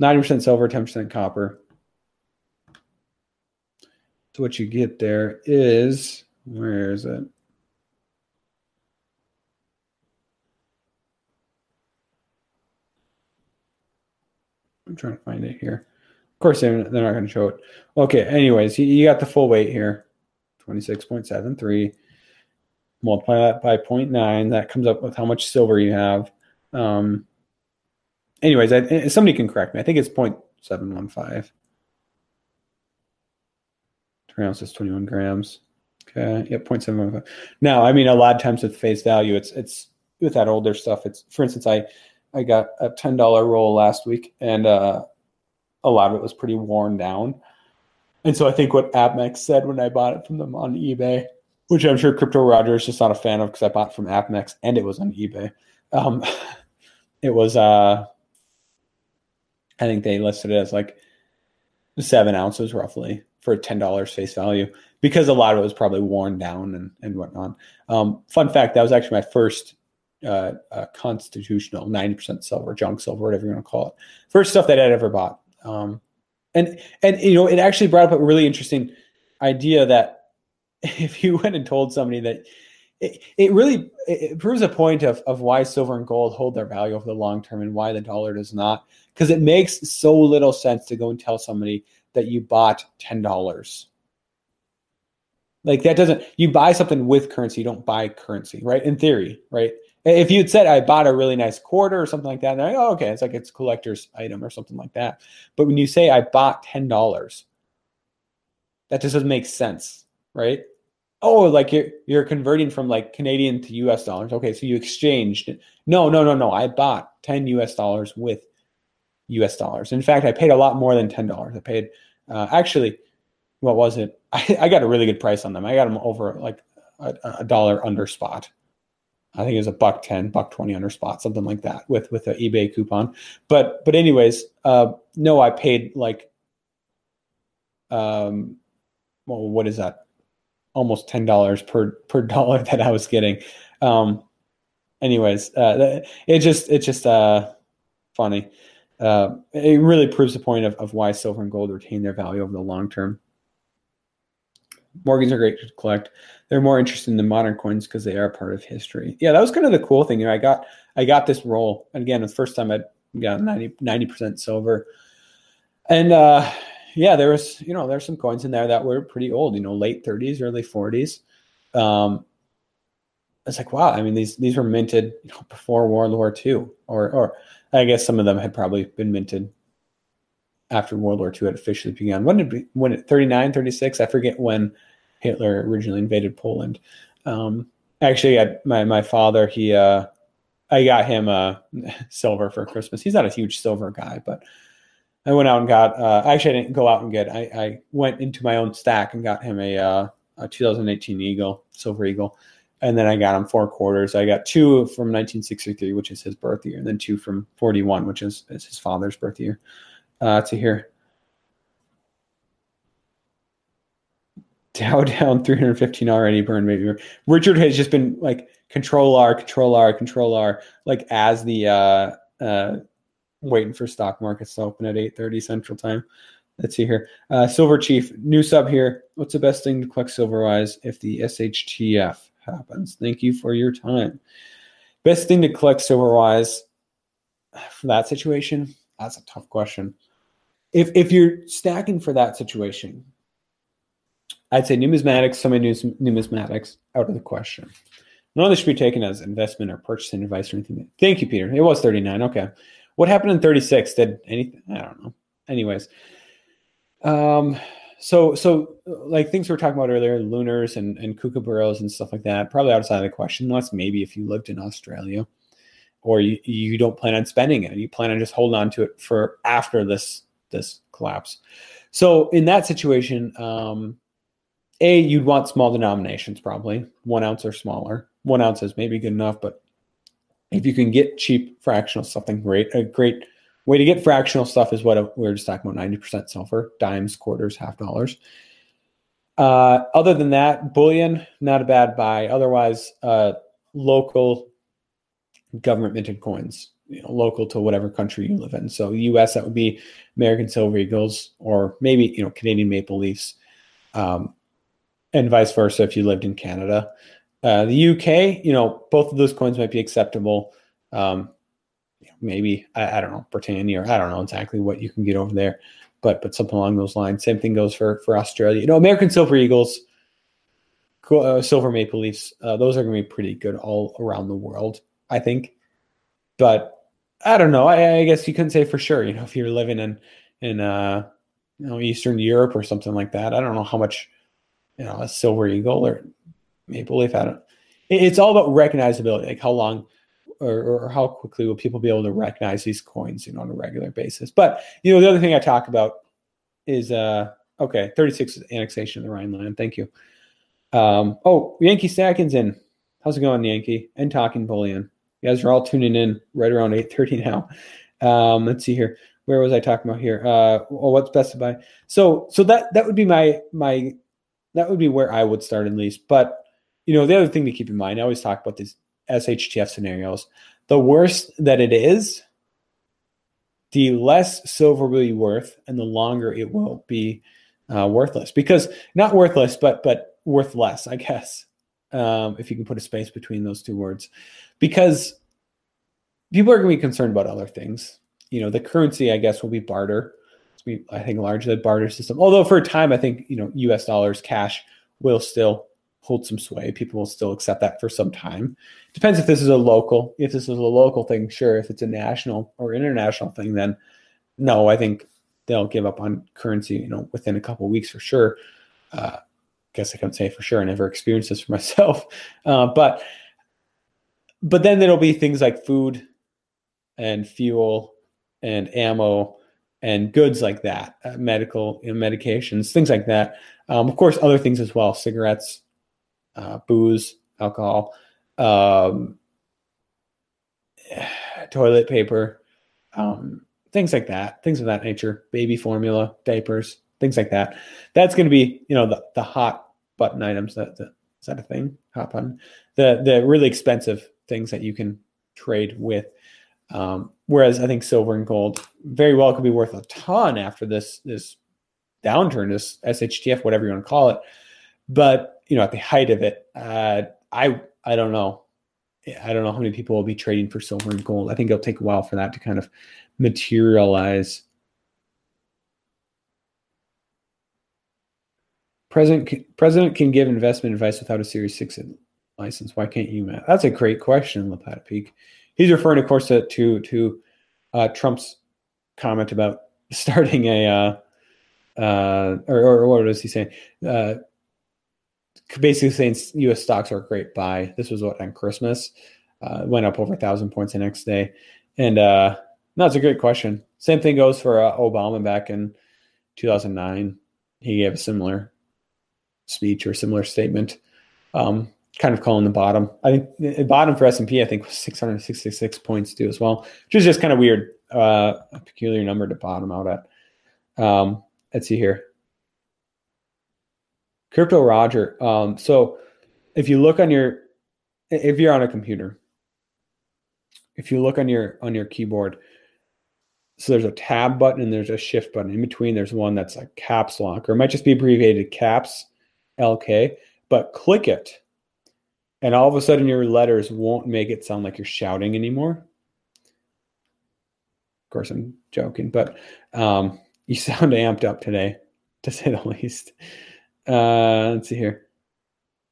90% silver, 10% copper. So what you get there is where is it? I'm trying to find it here. Of course, they're, not going to show it. Okay, anyways, you, got the full weight here 26.73. Multiply that by 0.9. That comes up with how much silver you have. Um, anyways, I, somebody can correct me. I think it's 0.715. Three ounces, 21 grams. Okay. Yep. 0.75. Now, I mean, a lot of times with face value, it's it's with that older stuff, it's for instance, I I got a ten dollar roll last week, and uh, a lot of it was pretty worn down. And so I think what APMEX said when I bought it from them on eBay, which I'm sure Crypto Roger is just not a fan of because I bought from APMEX and it was on eBay. Um, it was, uh, I think they listed it as like seven ounces roughly for ten dollars face value because a lot of it was probably worn down and and whatnot. Um, fun fact: that was actually my first uh, uh, constitutional ninety percent silver, junk silver, whatever you want to call it. First stuff that I'd ever bought. Um, and and you know, it actually brought up a really interesting idea that if you went and told somebody that it, it really it proves a point of, of why silver and gold hold their value over the long term and why the dollar does not because it makes so little sense to go and tell somebody that you bought $10 like that doesn't you buy something with currency, you don't buy currency, right? In theory, right? If you'd said I bought a really nice quarter or something like that, they're like, oh, okay, it's like it's a collector's item or something like that. But when you say I bought ten dollars, that just doesn't make sense, right? Oh, like you're you're converting from like Canadian to US dollars. Okay, so you exchanged. No, no, no, no. I bought 10 US dollars with US dollars. In fact, I paid a lot more than $10. I paid uh, actually what was it? I, I, got a really good price on them. I got them over like a, a, dollar under spot. I think it was a buck ten, buck twenty under spot, something like that, with with an eBay coupon. But but anyways, uh, no, I paid like, um, well, what is that? Almost ten dollars per per dollar that I was getting. Um, anyways, uh, it just it just uh funny. Uh, it really proves the point of, of why silver and gold retain their value over the long term. Morgans are great to collect. They're more interested in the modern coins because they are part of history. Yeah, that was kind of the cool thing. You know, I got I got this roll, and again, the first time I got 90 percent silver, and uh, yeah, there was you know there's some coins in there that were pretty old. You know, late 30s, early 40s. Um, it's like wow. I mean, these these were minted you know, before World War II, or or I guess some of them had probably been minted after World War II had officially begun. When did we, when it 39, 36? I forget when Hitler originally invaded Poland. Um, actually, I, my my father he uh, I got him uh, silver for Christmas. He's not a huge silver guy, but I went out and got. Uh, actually, I didn't go out and get. I, I went into my own stack and got him a, uh, a 2018 Eagle, Silver Eagle, and then I got him four quarters. I got two from 1963, which is his birth year, and then two from 41, which is, is his father's birth year uh, to here. Dow down 315 already burned maybe. Richard has just been like control R, control R, control R, like as the uh, uh, waiting for stock markets to open at 8:30 Central Time. Let's see here. Uh, Silver Chief, new sub here. What's the best thing to collect silverwise if the SHTF happens? Thank you for your time. Best thing to collect silver wise for that situation? That's a tough question if if you're stacking for that situation, I'd say numismatics, so many numismatics out of the question. None of this should be taken as investment or purchasing advice or anything. Thank you, Peter. It was 39. Okay. What happened in 36? Did anything? I don't know. Anyways. Um, so so like things we were talking about earlier, lunars and, and kookaburras and stuff like that, probably outside of the question. unless maybe if you lived in Australia or you, you don't plan on spending it. You plan on just holding on to it for after this this collapse. So in that situation, um, a you'd want small denominations probably one ounce or smaller. One ounce is maybe good enough, but if you can get cheap fractional something great, a great way to get fractional stuff is what we are just talking about 90% silver, dimes, quarters, half dollars. Uh, other than that, bullion, not a bad buy. Otherwise, uh, local government minted coins you know, local to whatever country you live in. So U.S. that would be American Silver Eagles, or maybe you know Canadian Maple Leafs, um, and vice versa if you lived in Canada. Uh, the UK, you know, both of those coins might be acceptable. Um, maybe I, I, don't know Britannia, or I don't know exactly what you can get over there, but but something along those lines. Same thing goes for for Australia. You know, American Silver Eagles. Uh, silver Maple Leafs, uh, those are going to be pretty good all around the world, I think. But I don't know. I, I, guess you couldn't say for sure. You know, if you're living in in uh, you know Eastern Europe or something like that, I don't know how much you know a silver eagle or maple leaf. I don't. It, it's all about recognizability. Like how long or, or how quickly will people be able to recognize these coins, you know, on a regular basis? But you know, the other thing I talk about is uh okay, 36 is annexation of the Rhineland. Thank you. Um, oh, Yankee Stacking's in. How's it going, Yankee? And talking bullion. You guys are all tuning in right around 8:30 now. Um, let's see here. Where was I talking about here? Uh, oh, what's best to buy? So, so that that would be my my that would be where I would start at least. But you know, the other thing to keep in mind, I always talk about these SHTF scenarios. The worse that it is, the less silver will be worth, and the longer it will be uh, worthless. Because not worthless, but but worth less, I guess, um, if you can put a space between those two words, because people are going to be concerned about other things. You know, the currency, I guess, will be barter. I think largely barter system. Although for a time, I think you know, U.S. dollars, cash will still hold some sway. People will still accept that for some time. Depends if this is a local. If this is a local thing, sure. If it's a national or international thing, then no. I think they'll give up on currency. You know, within a couple weeks for sure. Uh, guess I can't say for sure. I never experienced this for myself, uh, but but then there'll be things like food and fuel and ammo and goods like that, uh, medical you know, medications, things like that. Um, of course, other things as well: cigarettes, uh, booze, alcohol, um, toilet paper, um, things like that, things of that nature, baby formula, diapers, things like that. That's going to be, you know, the, the hot button items. That, that is that a thing? Hot button. The the really expensive things that you can trade with. Um, whereas I think silver and gold very well could be worth a ton after this this downturn, this SHTF, whatever you want to call it. But you know, at the height of it, uh, I I don't know. I don't know how many people will be trading for silver and gold. I think it'll take a while for that to kind of materialize. President president can give investment advice without a Series Six license. Why can't you, Matt? That's a great question, Lapata Peak. He's referring, of course, to to, uh, Trump's comment about starting a uh, uh, or, or what was he saying? Basically saying U.S. stocks are a great buy. This was what on Christmas uh, went up over a thousand points the next day, and uh, no, it's a great question. Same thing goes for uh, Obama back in 2009. He gave a similar speech or similar statement, um, kind of calling the bottom. I think the bottom for S and P I think was 666 points too as well, which is just kind of weird, uh, a peculiar number to bottom out at. Um, let's see here. Crypto Roger. Um, so if you look on your, if you're on a computer, if you look on your on your keyboard, so there's a tab button and there's a shift button. In between, there's one that's a caps lock, or it might just be abbreviated caps LK. But click it, and all of a sudden your letters won't make it sound like you're shouting anymore. Of course, I'm joking, but um, you sound amped up today, to say the least. Uh, let's see here.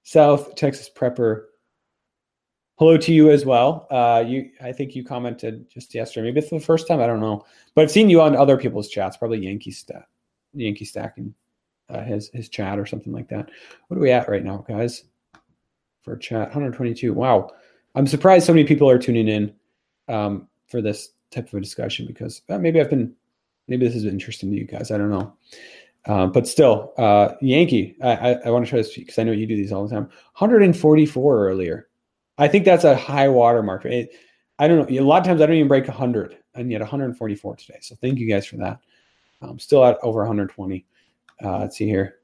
South Texas Prepper. Hello to you as well. Uh, you, I think you commented just yesterday. Maybe it's the first time. I don't know, but I've seen you on other people's chats. Probably Yankee stat, Yankee stacking uh, his his chat or something like that. What are we at right now, guys? For chat, 122. Wow, I'm surprised so many people are tuning in um, for this type of a discussion because uh, maybe I've been, maybe this is interesting to you guys. I don't know. Um, but still, uh, Yankee, I, I, I want to try this because I know you do these all the time. 144 earlier. I think that's a high watermark. It, I don't know. A lot of times I don't even break 100, and yet 144 today. So thank you guys for that. I'm still at over 120. Uh, let's see here.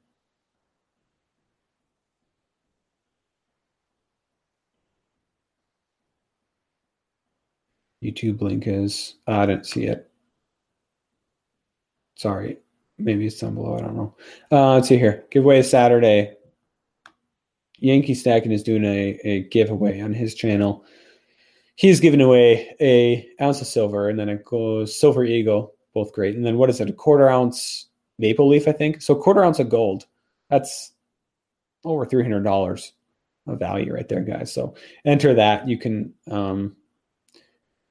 YouTube link is, I didn't see it. Sorry. Maybe it's down below. I don't know. Uh, let's see here. Giveaway Saturday. Yankee Stacking is doing a, a giveaway on his channel. He's giving away a ounce of silver, and then it goes silver eagle, both great. And then what is it? A quarter ounce maple leaf, I think. So quarter ounce of gold. That's over three hundred dollars of value right there, guys. So enter that. You can um,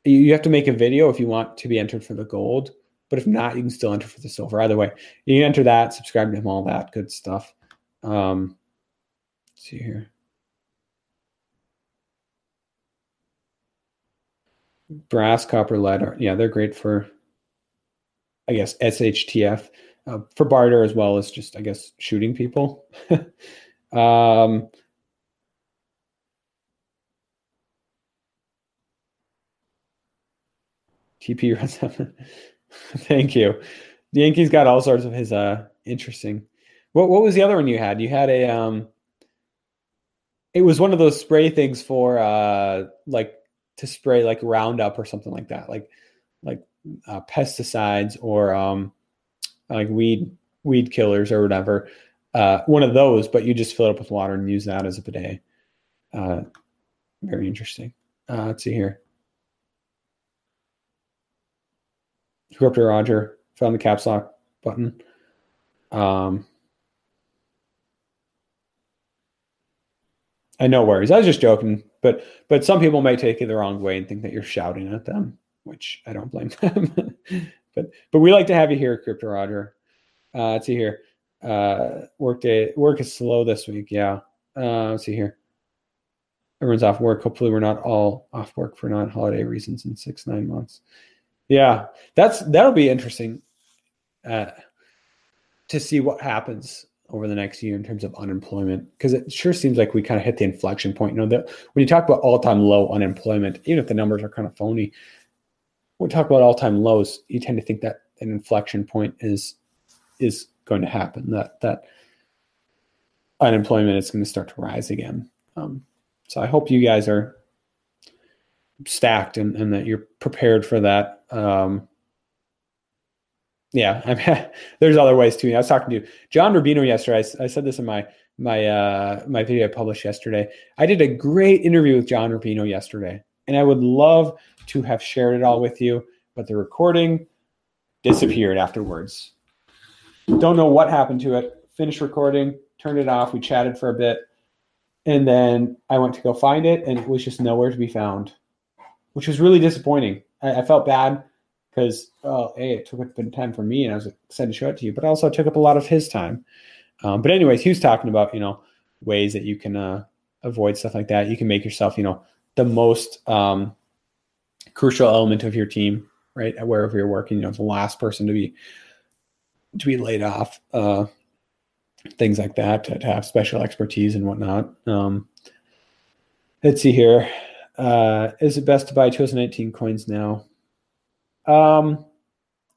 you have to make a video if you want to be entered for the gold. But if not, you can still enter for the silver. Either way, you can enter that, subscribe to him, all that good stuff. Um, see here. brass, copper, lead. Are, yeah, they're great for, I guess, SHTF uh, for barter as well as just, I guess, shooting people. um, TP Thank you. The Yankees got all sorts of his uh interesting. What what was the other one you had? You had a um it was one of those spray things for uh like to spray like Roundup or something like that. Like like uh, pesticides or um like weed weed killers or whatever. Uh one of those, but you just fill it up with water and use that as a bidet. Uh very interesting. Uh let's see here. Crypto Roger found the caps lock button. Um, and no worries. I was just joking, but but some people might take it the wrong way and think that you're shouting at them, which I don't blame them. but but we like to have you here, Crypto Roger. Uh, let's see here. Uh, work day work is slow this week. Yeah. Uh, let's see here. Everyone's off work. Hopefully, we're not all off work for non-holiday reasons in six nine months. Yeah, that's that'll be interesting uh, to see what happens over the next year in terms of unemployment because it sure seems like we kind of hit the inflection point. You know that when you talk about all-time low unemployment, even if the numbers are kind of phony, when we talk about all-time lows, you tend to think that an inflection point is is going to happen. That that unemployment is going to start to rise again. Um, so I hope you guys are stacked and, and that you're prepared for that. Um, yeah, I mean, there's other ways too. I was talking to John Rubino yesterday. I, I said this in my my uh, my video I published yesterday. I did a great interview with John Rubino yesterday, and I would love to have shared it all with you, but the recording disappeared afterwards. Don't know what happened to it. Finished recording, turned it off. We chatted for a bit, and then I went to go find it, and it was just nowhere to be found which was really disappointing. I, I felt bad because, oh, hey, it took of time for me and I was excited to show it to you, but also took up a lot of his time. Um, but anyways, he was talking about, you know, ways that you can uh, avoid stuff like that. You can make yourself, you know, the most um, crucial element of your team, right? Wherever you're working, you know, the last person to be to be laid off, uh, things like that, to, to have special expertise and whatnot. Um, let's see here. Uh, is it best to buy 2019 coins now? Um,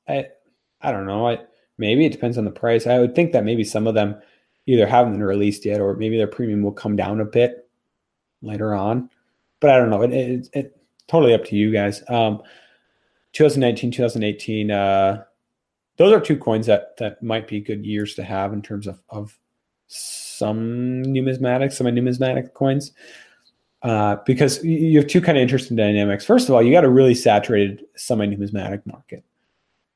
I I don't know. I maybe it depends on the price. I would think that maybe some of them either haven't been released yet, or maybe their premium will come down a bit later on. But I don't know. It, it, it totally up to you guys. Um, 2019, 2018. Uh, those are two coins that that might be good years to have in terms of of some numismatic, some numismatic coins uh, because you have two kind of interesting dynamics. First of all, you got a really saturated semi-numismatic market.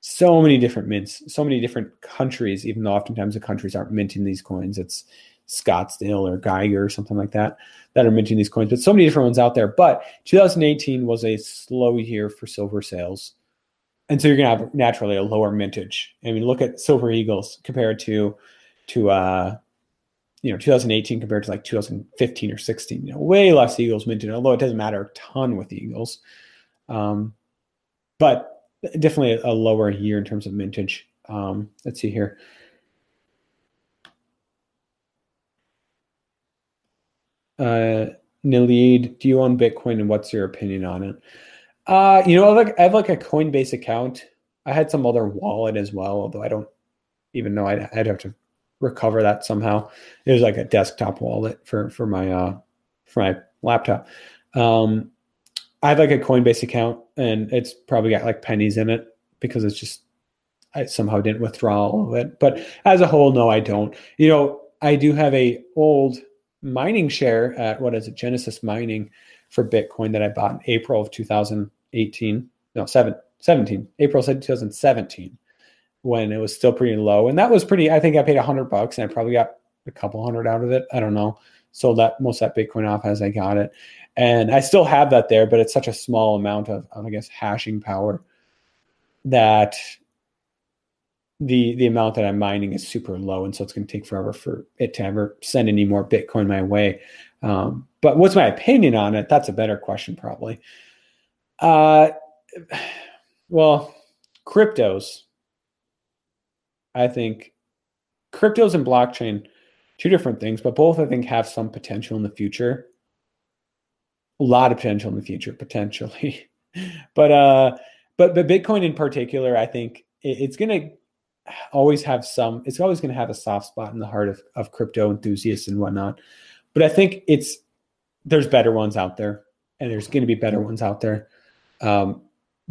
So many different mints, so many different countries, even though oftentimes the countries aren't minting these coins. It's Scottsdale or Geiger or something like that that are minting these coins, but so many different ones out there. But 2018 was a slow year for silver sales. And so you're going to have naturally a lower mintage. I mean, look at Silver Eagles compared to to uh, you know 2018 compared to like 2015 or 16 you know way less eagles minted although it doesn't matter a ton with eagles um, but definitely a, a, lower year in terms of mintage um, let's see here uh Nilid, do you own Bitcoin and what's your opinion on it? Uh, you know, I have, like, I have like a Coinbase account. I had some other wallet as well, although I don't even know. I'd, I'd have to recover that somehow. It was like a desktop wallet for for my uh for my laptop. Um I have like a Coinbase account and it's probably got like pennies in it because it's just I somehow didn't withdraw all of it. But as a whole, no, I don't. You know, I do have a old mining share at what is it, Genesis Mining for Bitcoin that I bought in April of 2018. No, seven, 17, April 2017 when it was still pretty low. And that was pretty, I think I paid a hundred bucks and I probably got a couple hundred out of it. I don't know. Sold that most that Bitcoin off as I got it. And I still have that there, but it's such a small amount of, of I guess, hashing power that the the amount that I'm mining is super low, and so it's going to take forever for it to ever send any more Bitcoin my way. Um, but what's my opinion on it? That's a better question, probably. Uh, well, cryptos. I think cryptos and blockchain, two different things, but both I think have some potential in the future. A lot of potential in the future, potentially. but uh, but but Bitcoin in particular, I think it, it's to always have some. It's always to have a soft spot in the heart of of crypto enthusiasts and whatnot. But I think it's there's better ones out there, and there's going to be better ones out there. Um,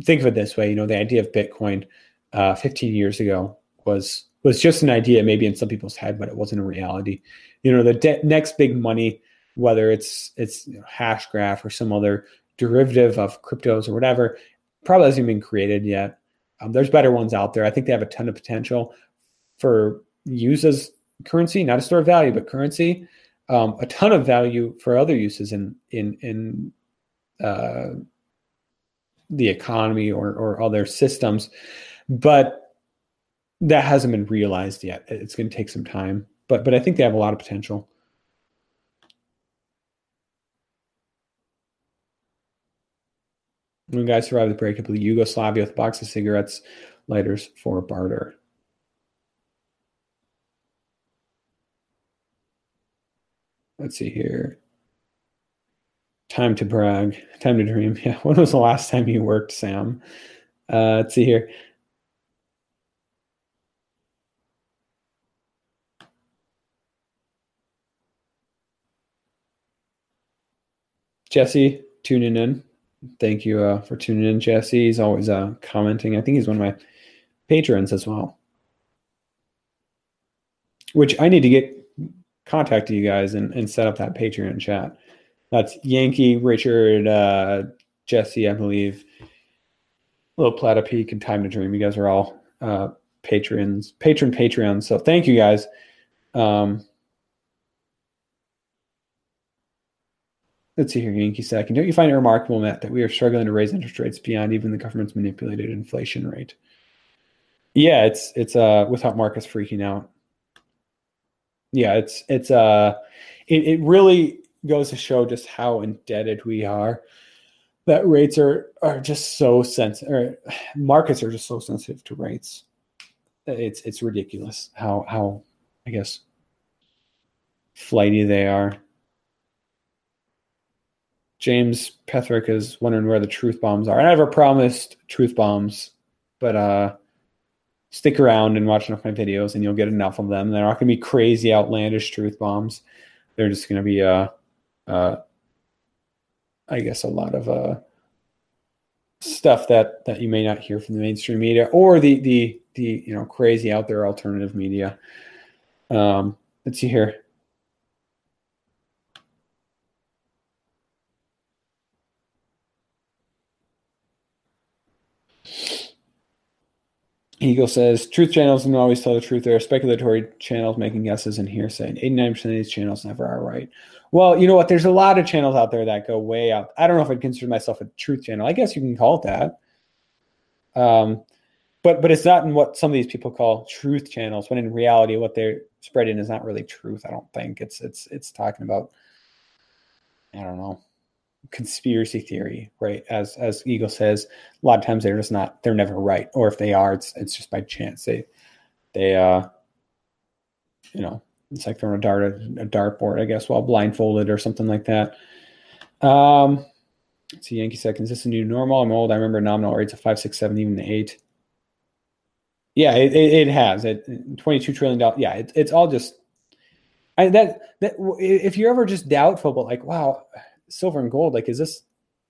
think of it this way: you know, the idea of Bitcoin uh, 15 years ago was was just an idea, maybe in some people's head, but it wasn't a reality. You know, the de- next big money, whether it's it's you know, Hashgraph or some other derivative of cryptos or whatever, probably hasn't been created yet. Um, there's better ones out there. I think they have a ton of potential for use as currency, not a store of value, but currency. Um, a ton of value for other uses in in in uh, the economy or or other systems, but that hasn't been realized yet. It's going to take some time, but but I think they have a lot of potential. One guy survived the breakup of Yugoslavia with a box of cigarettes, lighters for barter. Let's see here. Time to brag. Time to dream. Yeah. When was the last time you worked, Sam? Uh, let's see here. Jesse, tuning in thank you uh, for tuning in, Jesse. He's always uh, commenting. I think he's one of my patrons as well. Which I need to get contact to you guys and, and set up that Patreon chat. That's Yankee, Richard, uh, Jesse, I believe, Little Plata Peak, and Time to Dream. You guys are all uh, patrons, patron Patreon. So thank you guys. Um, Let's see here, Yankee second. Don't you find it remarkable, Matt, that we are struggling to raise interest rates beyond even the government's manipulated inflation rate? Yeah, it's it's uh without markets freaking out. Yeah, it's it's uh it, it really goes to show just how indebted we are. That rates are are just so sensitive. Markets are just so sensitive to rates. It's it's ridiculous how how I guess flighty they are. James Petherick is wondering where the truth bombs are. And I never promised truth bombs, but uh, stick around and watch enough of my videos, and you'll get enough of them. They're not going to be crazy, outlandish truth bombs. They're just going to be, uh, uh, I guess, a lot of uh, stuff that that you may not hear from the mainstream media or the the the you know crazy out there alternative media. Um, let's see here. Eagle says truth channels don't always tell the truth. There are speculatory channels making guesses and hearsay. 89% of these channels never are right. Well, you know what? There's a lot of channels out there that go way out. I don't know if I'd consider myself a truth channel. I guess you can call it that. Um, but but it's not in what some of these people call truth channels. When in reality, what they're spreading is not really truth. I don't think it's it's it's talking about. I don't know conspiracy theory, right? As as Eagle says, a lot of times they're just not they're never right, or if they are, it's it's just by chance. They they uh you know it's like throwing a dart a dartboard, I guess, while blindfolded or something like that. Um, see, Yankee seconds. Is a new normal? I'm old. I remember nominal rates of five, six, seven, even eight. Yeah, it, it, it has. It, Twenty-two trillion dollars. Yeah, it, it's all just. I, that that if you're ever just doubtful, but like, wow, silver and gold like is this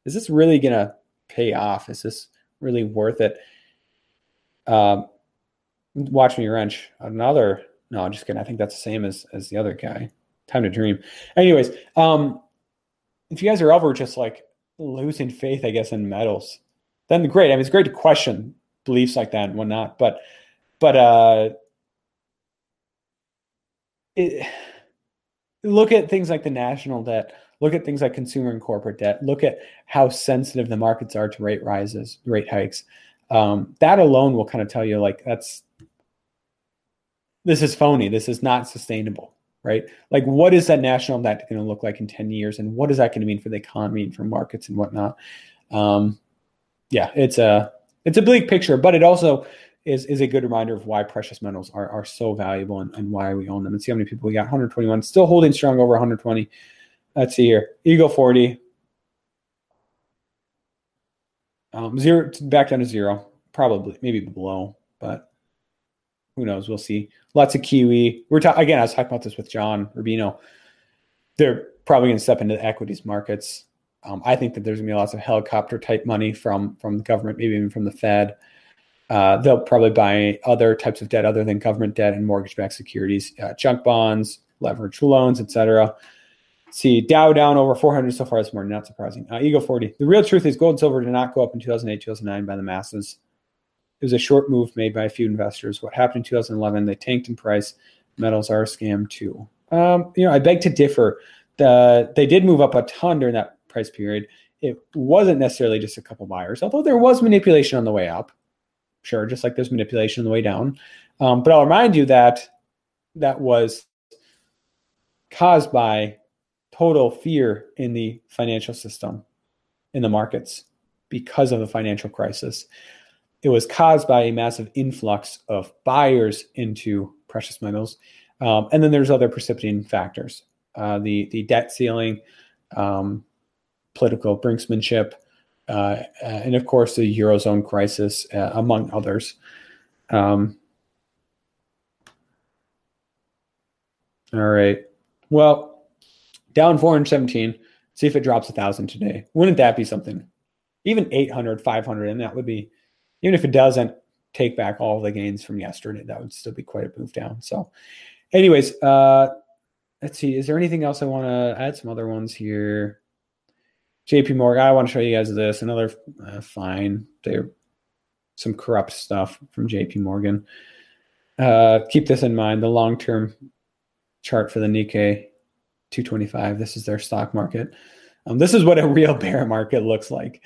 is this really gonna pay off? Is this really worth it? Um watch me wrench another no i'm just kidding i think that's the same as as the other guy. Time to dream. Anyways um if you guys are ever just like losing faith i guess in metals then great i mean it's great to question beliefs like that and whatnot but but uh it, look at things like the national debt Look at things like consumer and corporate debt. Look at how sensitive the markets are to rate rises, rate hikes. Um, that alone will kind of tell you like that's this is phony. This is not sustainable, right? Like, what is that national debt going to look like in 10 years? And what is that going to mean for the economy and for markets and whatnot? Um, yeah, it's a it's a bleak picture, but it also is is a good reminder of why precious metals are, are so valuable and, and why we own them. And see how many people we got 121, still holding strong over 120. Let's see here. Eagle 40. Um, zero back down to zero, probably maybe below, but who knows? We'll see. Lots of Kiwi. We're talking again. I was talking about this with John Rubino. They're probably going to step into the equities markets. Um, I think that there's going to be lots of helicopter type money from from the government, maybe even from the Fed. Uh, they'll probably buy other types of debt other than government debt and mortgage-backed securities, uh, junk bonds, leveraged loans, etc. See Dow down over 400 so far this morning. Not surprising. Uh, Eagle 40. The real truth is gold and silver did not go up in 2008, 2009 by the masses. It was a short move made by a few investors. What happened in 2011? They tanked in price. Metals are a scam too. Um, you know, I beg to differ. The, they did move up a ton during that price period. It wasn't necessarily just a couple buyers, although there was manipulation on the way up. Sure, just like there's manipulation on the way down. Um, but I'll remind you that that was caused by total fear in the financial system, in the markets, because of the financial crisis. It was caused by a massive influx of buyers into precious metals. Um, and then there's other precipitating factors uh, the, the debt ceiling, um, political brinksmanship, uh, and of course the Eurozone crisis, uh, among others. Um, all right. Well, down 417. See if it drops a thousand today. Wouldn't that be something? Even 800, 500, and that would be, even if it doesn't take back all the gains from yesterday, that would still be quite a move down. So, anyways, uh, let's see. Is there anything else I want to add? Some other ones here. JP Morgan. I want to show you guys this. Another uh, fine. They're some corrupt stuff from JP Morgan. Uh, keep this in mind. The long term chart for the Nikkei 225. This is their stock market. Um, this is what a real bear market looks like.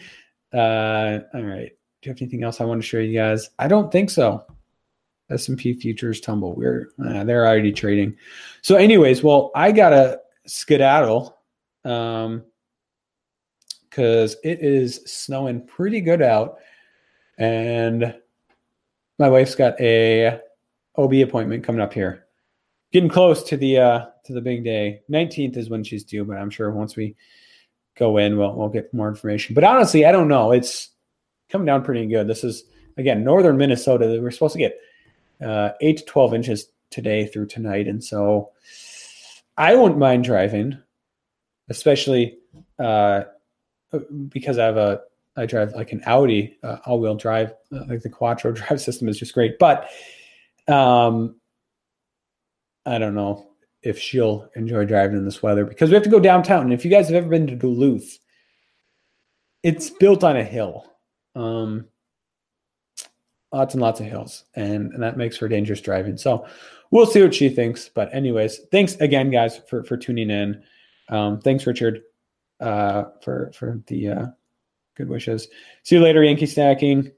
Uh, all right. Do you have anything else I want to show you guys? I don't think so. S&P futures tumble. We're uh, they're already trading. So, anyways, well, I gotta skedaddle um, because it is snowing pretty good out, and my wife's got a OB appointment coming up here getting close to the uh to the big day. 19th is when she's due, but I'm sure once we go in, we'll we'll get more information. But honestly, I don't know. It's coming down pretty good. This is again northern Minnesota. We're supposed to get uh, eight to 12 inches today through tonight, and so I wouldn't mind driving, especially uh, because I have a I drive like an Audi uh, all-wheel drive, uh, like the Quattro drive system is just great. But um, I don't know if she'll enjoy driving in this weather because we have to go downtown. And if you guys have ever been to Duluth, it's built on a hill. Um, lots and lots of hills, and, and that makes for dangerous driving. So we'll see what she thinks. But anyways, thanks again, guys, for for tuning in. Um, thanks, Richard, uh, for for the uh, good wishes. See you later, Yankee Stacking.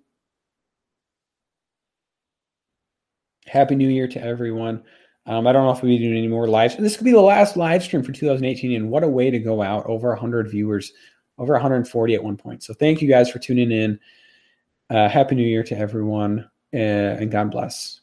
Happy New Year to everyone. Um, I don't know if we'll be doing any more lives. This could be the last live stream for 2018, and what a way to go out! Over 100 viewers, over 140 at one point. So thank you guys for tuning in. Uh, Happy New Year to everyone, uh, and God bless.